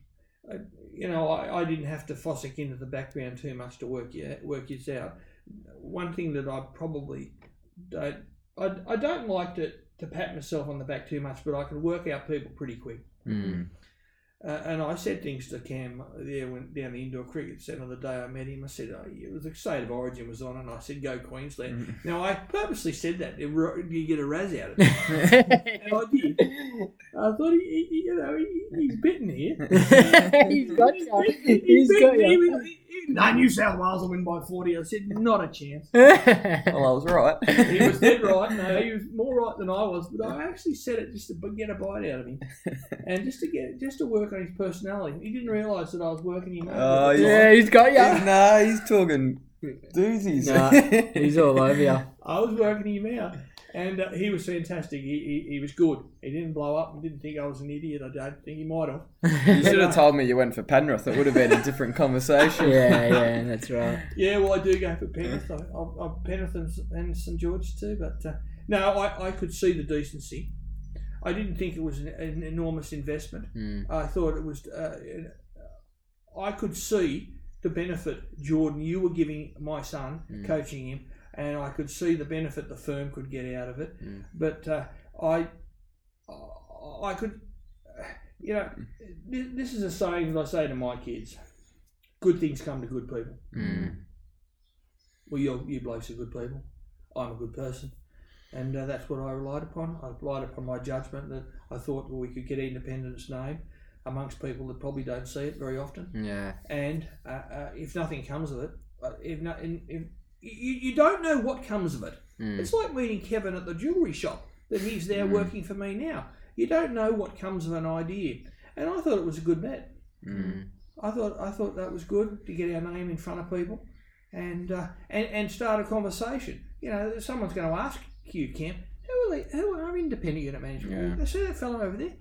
you know, I, I didn't have to fossick into the background too much to work you work this out. One thing that I probably don't I, I don't like to, to pat myself on the back too much, but I can work out people pretty quick. Mm. Uh, and I said things to Cam there when down the indoor cricket centre the day I met him. I said oh, it was the state of origin was on, and I said go Queensland. Mm. Now I purposely said that you get a razz out of it, and I did. I thought he, he you know he, he's bitten here. He's got you. He's He's got bitten. You. Was- he- No, New South Wales will win by forty. I said not a chance. Well, oh, I was right. He was dead right. No, he was more right than I was. But I actually said it just to get a bite out of him, and just to get just to work on his personality. He didn't realise that I was working him. Out. Oh, over. yeah, he's got you. nah, he's talking doozies. Nah, He's all over you. I was working him out, and uh, he was fantastic. He, he, he was good. He didn't blow up and didn't think I was an idiot. I don't think he might have. You should have told me you went for Penrith. It would have been a different conversation. yeah, yeah, that's right. Yeah, well, I do go for Penrith. I, I, I'm Penrith and, and St George too, but uh, no, I, I could see the decency. I didn't think it was an, an enormous investment. Mm. I thought it was. Uh, I could see the benefit Jordan you were giving my son, Mm. coaching him, and I could see the benefit the firm could get out of it. Mm. But uh, I, I could, you know, this, is a saying that I say to my kids: "Good things come to good people." Mm. Well, you you blokes are good people. I'm a good person. And uh, that's what I relied upon. I relied upon my judgment that I thought well, we could get Independence name amongst people that probably don't see it very often. Yeah. And uh, uh, if nothing comes of it, uh, if, no, if you, you don't know what comes of it. Mm. It's like meeting Kevin at the jewellery shop that he's there Mm. working for me now. You don't know what comes of an idea. And I thought it was a good bet. Mm. I thought I thought that was good to get our name in front of people, and uh, and and start a conversation. You know, someone's going to ask you, Cam, who are they, who are independent unit management? Yeah. They see that fellow over there.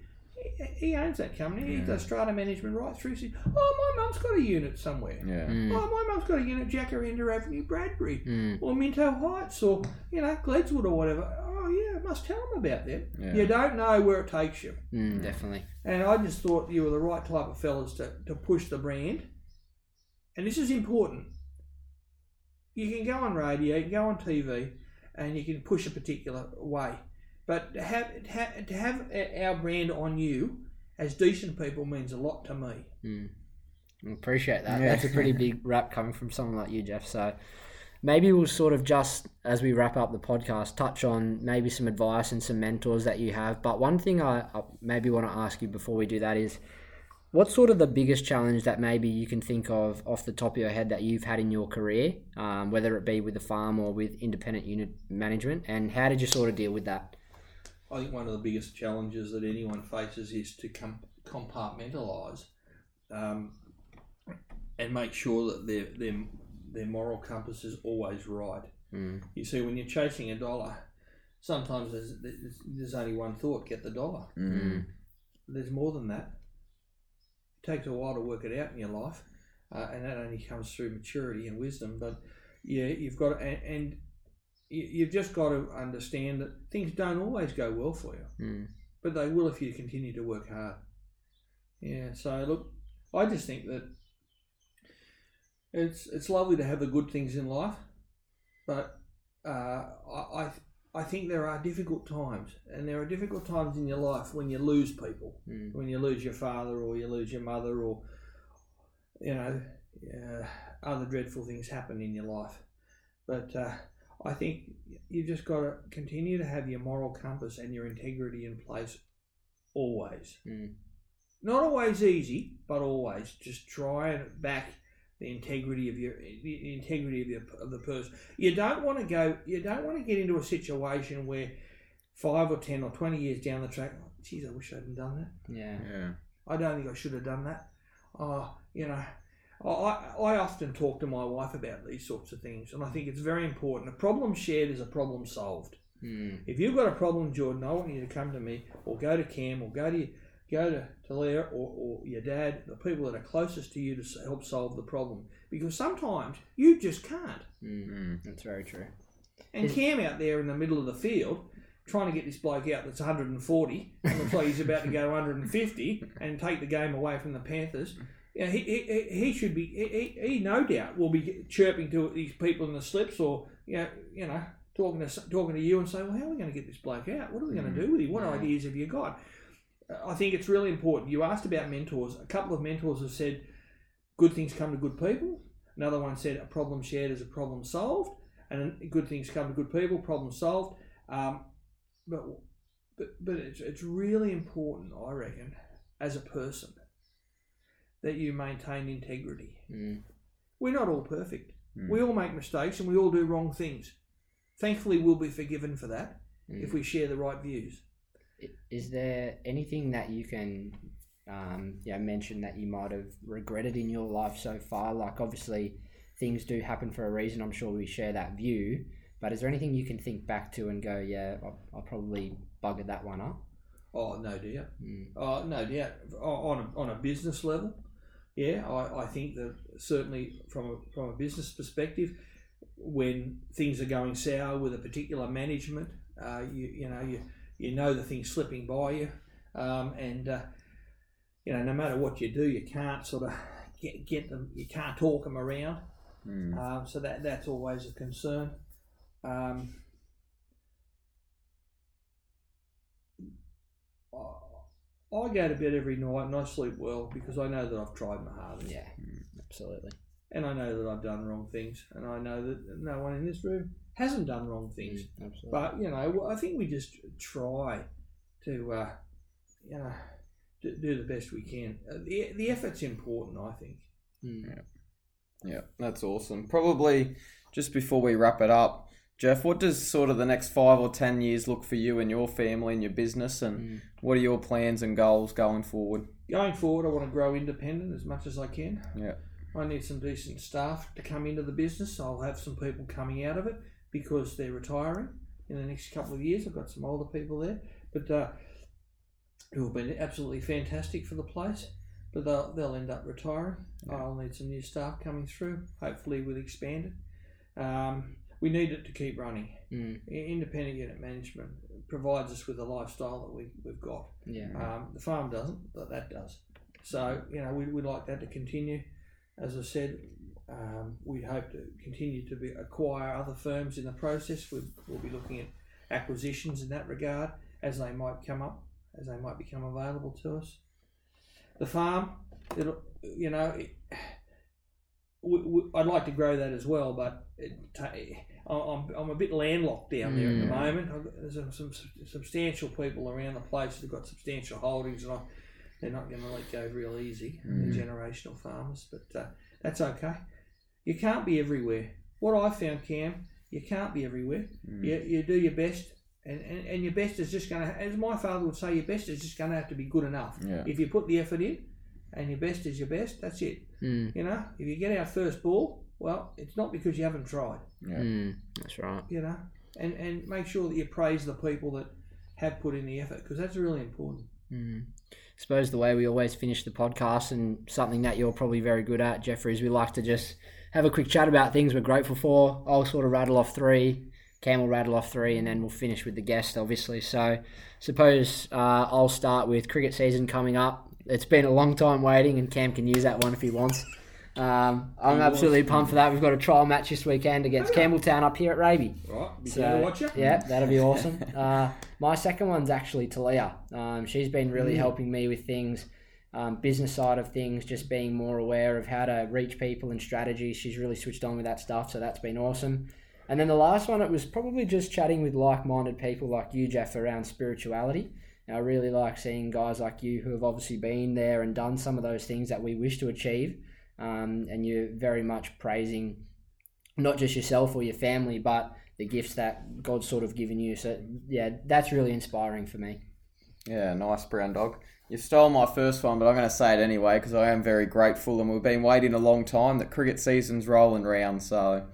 He, he owns that company. He Yeah. does strata management right through. He said, oh, my mum's got a unit somewhere. Yeah. Mm. Oh, my mum's got a unit, Jacaranda Avenue, Bradbury, Mm. or Minto Heights, or you know, Gledswood, or whatever. Oh yeah, must tell them about them. Yeah. You don't know where it takes you. Mm, definitely. And I just thought you were the right type of fellas to, to push the brand. And this is important. You can go on radio, you can go on TV, and you can push a particular way. But to have, to have, to have our brand on you as decent people means a lot to me. Mm. I Appreciate that. Yeah. That's a pretty big rap coming from someone like you, Jeff. So maybe we'll sort of just, as we wrap up the podcast, touch on maybe some advice and some mentors that you have. But one thing I, I maybe want to ask you before we do that is What's sort of the biggest challenge that maybe you can think of off the top of your head that you've had in your career, um, whether it be with the farm or with independent unit management, and how did you sort of deal with that? I think one of the biggest challenges that anyone faces is to com- compartmentalise um, and make sure that their, their their moral compass is always right. Mm. You see, when you're chasing a dollar, sometimes there's, there's, there's only one thought: get the dollar. Mm. There's more than that. It takes a while to work it out in your life, uh, and that only comes through maturity and wisdom. But yeah, you've got to, and, and you- you've just got to understand that things don't always go well for you Mm. but they will if you continue to work hard. Yeah, so look, I just think that it's it's lovely to have the good things in life, but uh, I, I I think there are difficult times, and there are difficult times in your life when you lose people, Mm. when you lose your father or you lose your mother, or you know, uh, other dreadful things happen in your life. But uh, I think you've just got to continue to have your moral compass and your integrity in place always. Mm. Not always easy, but always. Just try and back the integrity of your the integrity of, your, of the person. You don't want to go. You don't want to get into a situation where five or ten or twenty years down the track, oh, geez, I wish I hadn't done that. Yeah. Yeah. I don't think I should have done that. Oh, you know, I, I I often talk to my wife about these sorts of things, and I think it's very important. A problem shared is a problem solved. Mm. If you've got a problem, Jordan, I want you to come to me, or go to Cam, or go to go to, to Leah, or, or your dad, the people that are closest to you to help solve the problem. Because sometimes you just can't. Mm. Mm. That's very true. And Cam out there in the middle of the field, trying to get this bloke out that's 140, and looks like he's about to go 150 and take the game away from the Panthers. Yeah, he, he, he- he should be. He, he, he no doubt will be chirping to these people in the slips, or you know, you know, talking to talking to you and say, well, how are we going to get this bloke out? What are we going to do with him? What Yeah. ideas have you got? I think it's really important. You asked about mentors. A couple of mentors have said, good things come to good people. Another one said, a problem shared is a problem solved and good things come to good people. Problem solved. Um, but but but it's it's really important, I reckon, as a person, that you maintain integrity. Mm. We're not all perfect. Mm. We all make mistakes and we all do wrong things. Thankfully, we'll be forgiven for that Mm. if we share the right views. Is there anything that you can um, yeah, mention that you might have regretted in your life so far? Like, obviously, things do happen for a reason. I'm sure we share that view. But is there anything you can think back to and go, yeah, I, I probably buggered that one up? Oh, no dear. Mm. Oh, no dear. On a, on a business level, yeah, I, I think that certainly from a, from a business perspective, when things are going sour with a particular management, uh, you you know you you know the thing's slipping by you, um, and uh, you know no matter what you do, you can't sort of get get them, you can't talk them around. Mm. Um, so that that's always a concern. Um, I- I go to bed every night and I sleep well because I know that I've tried my hardest, Yeah, absolutely. and I know that I've done wrong things, and I know that no one in this room hasn't done wrong things. Mm, absolutely. But you know, I think we just try to, uh, you know, do, do the best we can. Uh, the the effort's important, I think. Mm. Yeah, that's awesome. Probably just before we wrap it up, Jeff, what does sort of the next five or ten years look for you and your family and your business, and Mm. what are your plans and goals going forward? Going forward, I want to grow independent as much as I can. Yeah. I need some decent staff to come into the business. I'll have some people coming out of it because they're retiring in the next couple of years. I've got some older people there, but uh, who have been absolutely fantastic for the place. But they'll, they'll end up retiring. I'll need some new staff coming through, hopefully with expanded. Um, we need it to keep running. Mm. Independent unit management provides us with the lifestyle that we, we've got. Yeah. Um, the farm doesn't, but that does. So, you know, we, we'd like that to continue. As I said, um, we hope to continue to be, acquire other firms in the process. We'll, we'll be looking at acquisitions in that regard as they might come up, as they might become available to us. The farm, it'll, you know, it, we, we, I'd like to grow that as well, but ta- I'm, I'm a bit landlocked down there at the Mm. moment. I've got, there's some, some substantial people around the place that have got substantial holdings, and I, they're not going to let go real easy. Mm. The generational farmers, but uh, that's okay. You can't be everywhere. What I found, Cam, you can't be everywhere. Mm. You, you do your best, and, and, and your best is just going to, as my father would say, your best is just going to have to be good enough. Yeah. If you put the effort in, and your best is your best, that's it. Mm, You know, if you get our first ball, well, it's not because you haven't tried. Yeah. mm, that's right. You know, and and make sure that you praise the people that have put in the effort because that's really important. Mm. suppose the way we always finish the podcast and something that you're probably very good at, Jeffrey, is we like to just have a quick chat about things we're grateful for. I'll sort of rattle off three, Cam will rattle off three, and then we'll finish with the guest, obviously. So, suppose uh, I'll start with cricket season coming up. It's been a long time waiting, and Cam can use that one if he wants. Um, I'm absolutely pumped for that. We've got a trial match this weekend against Campbelltown up here at Raby. Right, be So, to watch you. Yeah, that'll be awesome. uh, my second one's actually Talia. Um, she's been really Mm. helping me with things, um, business side of things, just being more aware of how to reach people and strategies. She's really switched on with that stuff, so that's been awesome. And then the last one, it was probably just chatting with like-minded people like you, Jeff, around spirituality. And I really like seeing guys like you who have obviously been there and done some of those things that we wish to achieve. Um, and you're very much praising not just yourself or your family, but the gifts that God's sort of given you. So yeah, that's really inspiring for me. Yeah, nice brown dog. You stole my first one, but I'm going to say it anyway because I am very grateful and we've been waiting a long time that cricket season's rolling round. So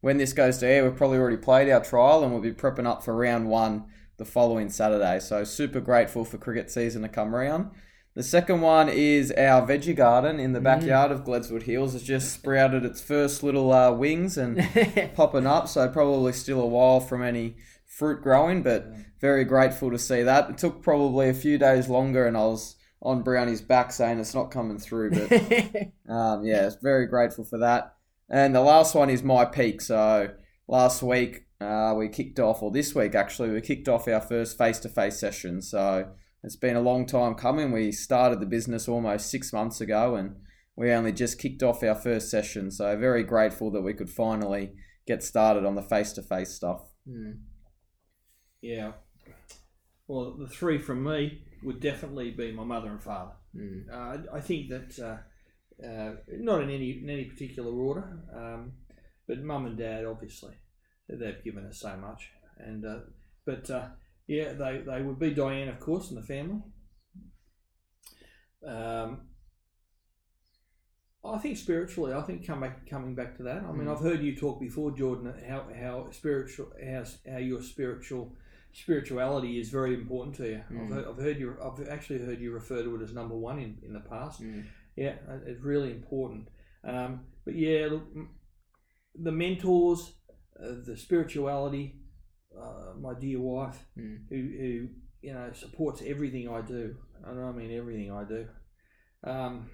when this goes to air, we've probably already played our trial and we'll be prepping up for round one the following Saturday. So super grateful for cricket season to come around. The second one is our veggie garden in the backyard of Gledswood Hills. It's just sprouted its first little uh, wings and popping up, so probably still a while from any fruit growing, but very grateful to see that. It took probably a few days longer, and I was on Brownie's back saying it's not coming through, but um, yeah, it's very grateful for that. And the last one is myPEAC. So last week uh, we kicked off, or this week actually, we kicked off our first face-to-face session. So it's been a long time coming. We started the business almost six months ago, and we only just kicked off our first session. So very grateful that we could finally get started on the face-to-face stuff. Mm. Yeah. Well, the three from me would definitely be my mother and father. Mm. Uh, I think that uh, uh, not in any in any particular order, um, but mum and dad obviously they've given us so much, and uh, but uh, yeah, they they would be Diane of course in the family. Um, I think spiritually, I think come back, coming back to that. I mean, Mm. I've heard you talk before, Jordan, how how spiritual how, how your spiritual spirituality is very important to you. I've, Mm. heard, I've heard you. I've actually heard you refer to it as number one in, in the past. Mm. Yeah, uh, it's really important. Um, but yeah, look, the mentors, uh, the spirituality, uh, my dear wife, Mm. who, who you know supports everything I do, and I mean everything I do. Um,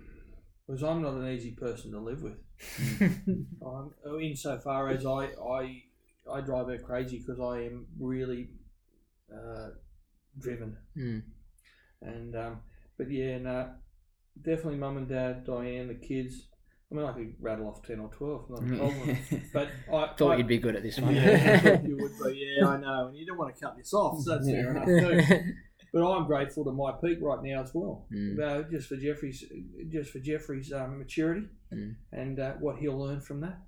because I'm not an easy person to live with. Um, insofar as I, I, I drive her crazy because I am really uh, driven. Mm. And um, but yeah, no, definitely mum and dad, Diane, the kids. I mean, I could rattle off ten or twelve, not a problem. but I Thought I, you'd be good at this one. Yeah, I you would be. Yeah, I know, and you don't want to cut this off, so that's fair enough too. But I'm grateful to my peak right now as well, Mm. uh, just for Jeffrey's, just for Jeffrey's um, maturity Mm. and uh, what he'll learn from that.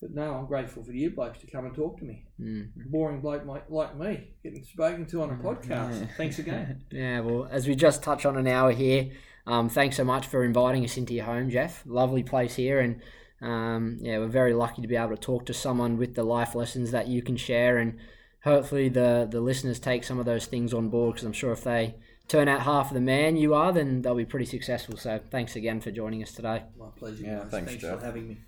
But no, I'm grateful for you blokes to come and talk to me. Mm. Boring bloke like, like me getting spoken to on a podcast. Yeah. Thanks again. Yeah, well, as we just touch on an hour here, um, thanks so much for inviting us into your home, Jeff. Lovely place here, and um, yeah, we're very lucky to be able to talk to someone with the life lessons that you can share, and hopefully the the listeners take some of those things on board. Because I'm sure if they turn out half of the man you are, then they'll be pretty successful. So thanks again for joining us today. My pleasure. Yeah, guys. thanks, thanks Jeff. for having me.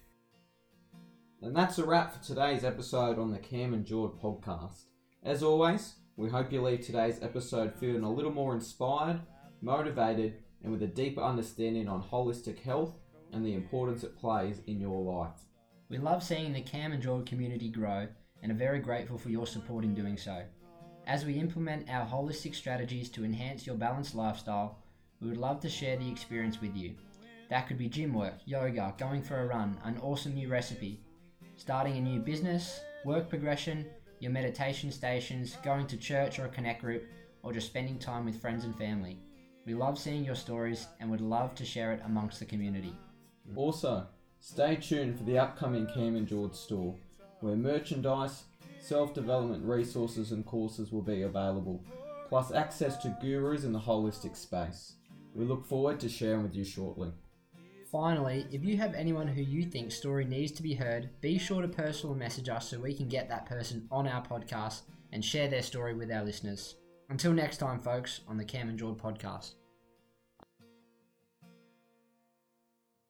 And that's a wrap for today's episode on the Cam and Jord podcast. As always, we hope you leave today's episode feeling a little more inspired, motivated, and with a deeper understanding on holistic health and the importance it plays in your life. We love seeing the Cam and Jordan community grow and are very grateful for your support in doing so. As we implement our holistic strategies to enhance your balanced lifestyle, we would love to share the experience with you. That could be gym work, yoga, going for a run, an awesome new recipe, starting a new business, work progression, your meditation stations, going to church or a connect group, or just spending time with friends and family. We love seeing your stories and would love to share it amongst the community. Also, stay tuned for the upcoming Cam and Jord store, where merchandise, self development resources, and courses will be available, plus access to gurus in the holistic space. We look forward to sharing with you shortly. Finally, if you have anyone who you think story needs to be heard, be sure to personal message us so we can get that person on our podcast and share their story with our listeners. Until next time, folks, on the Cam and Jord podcast.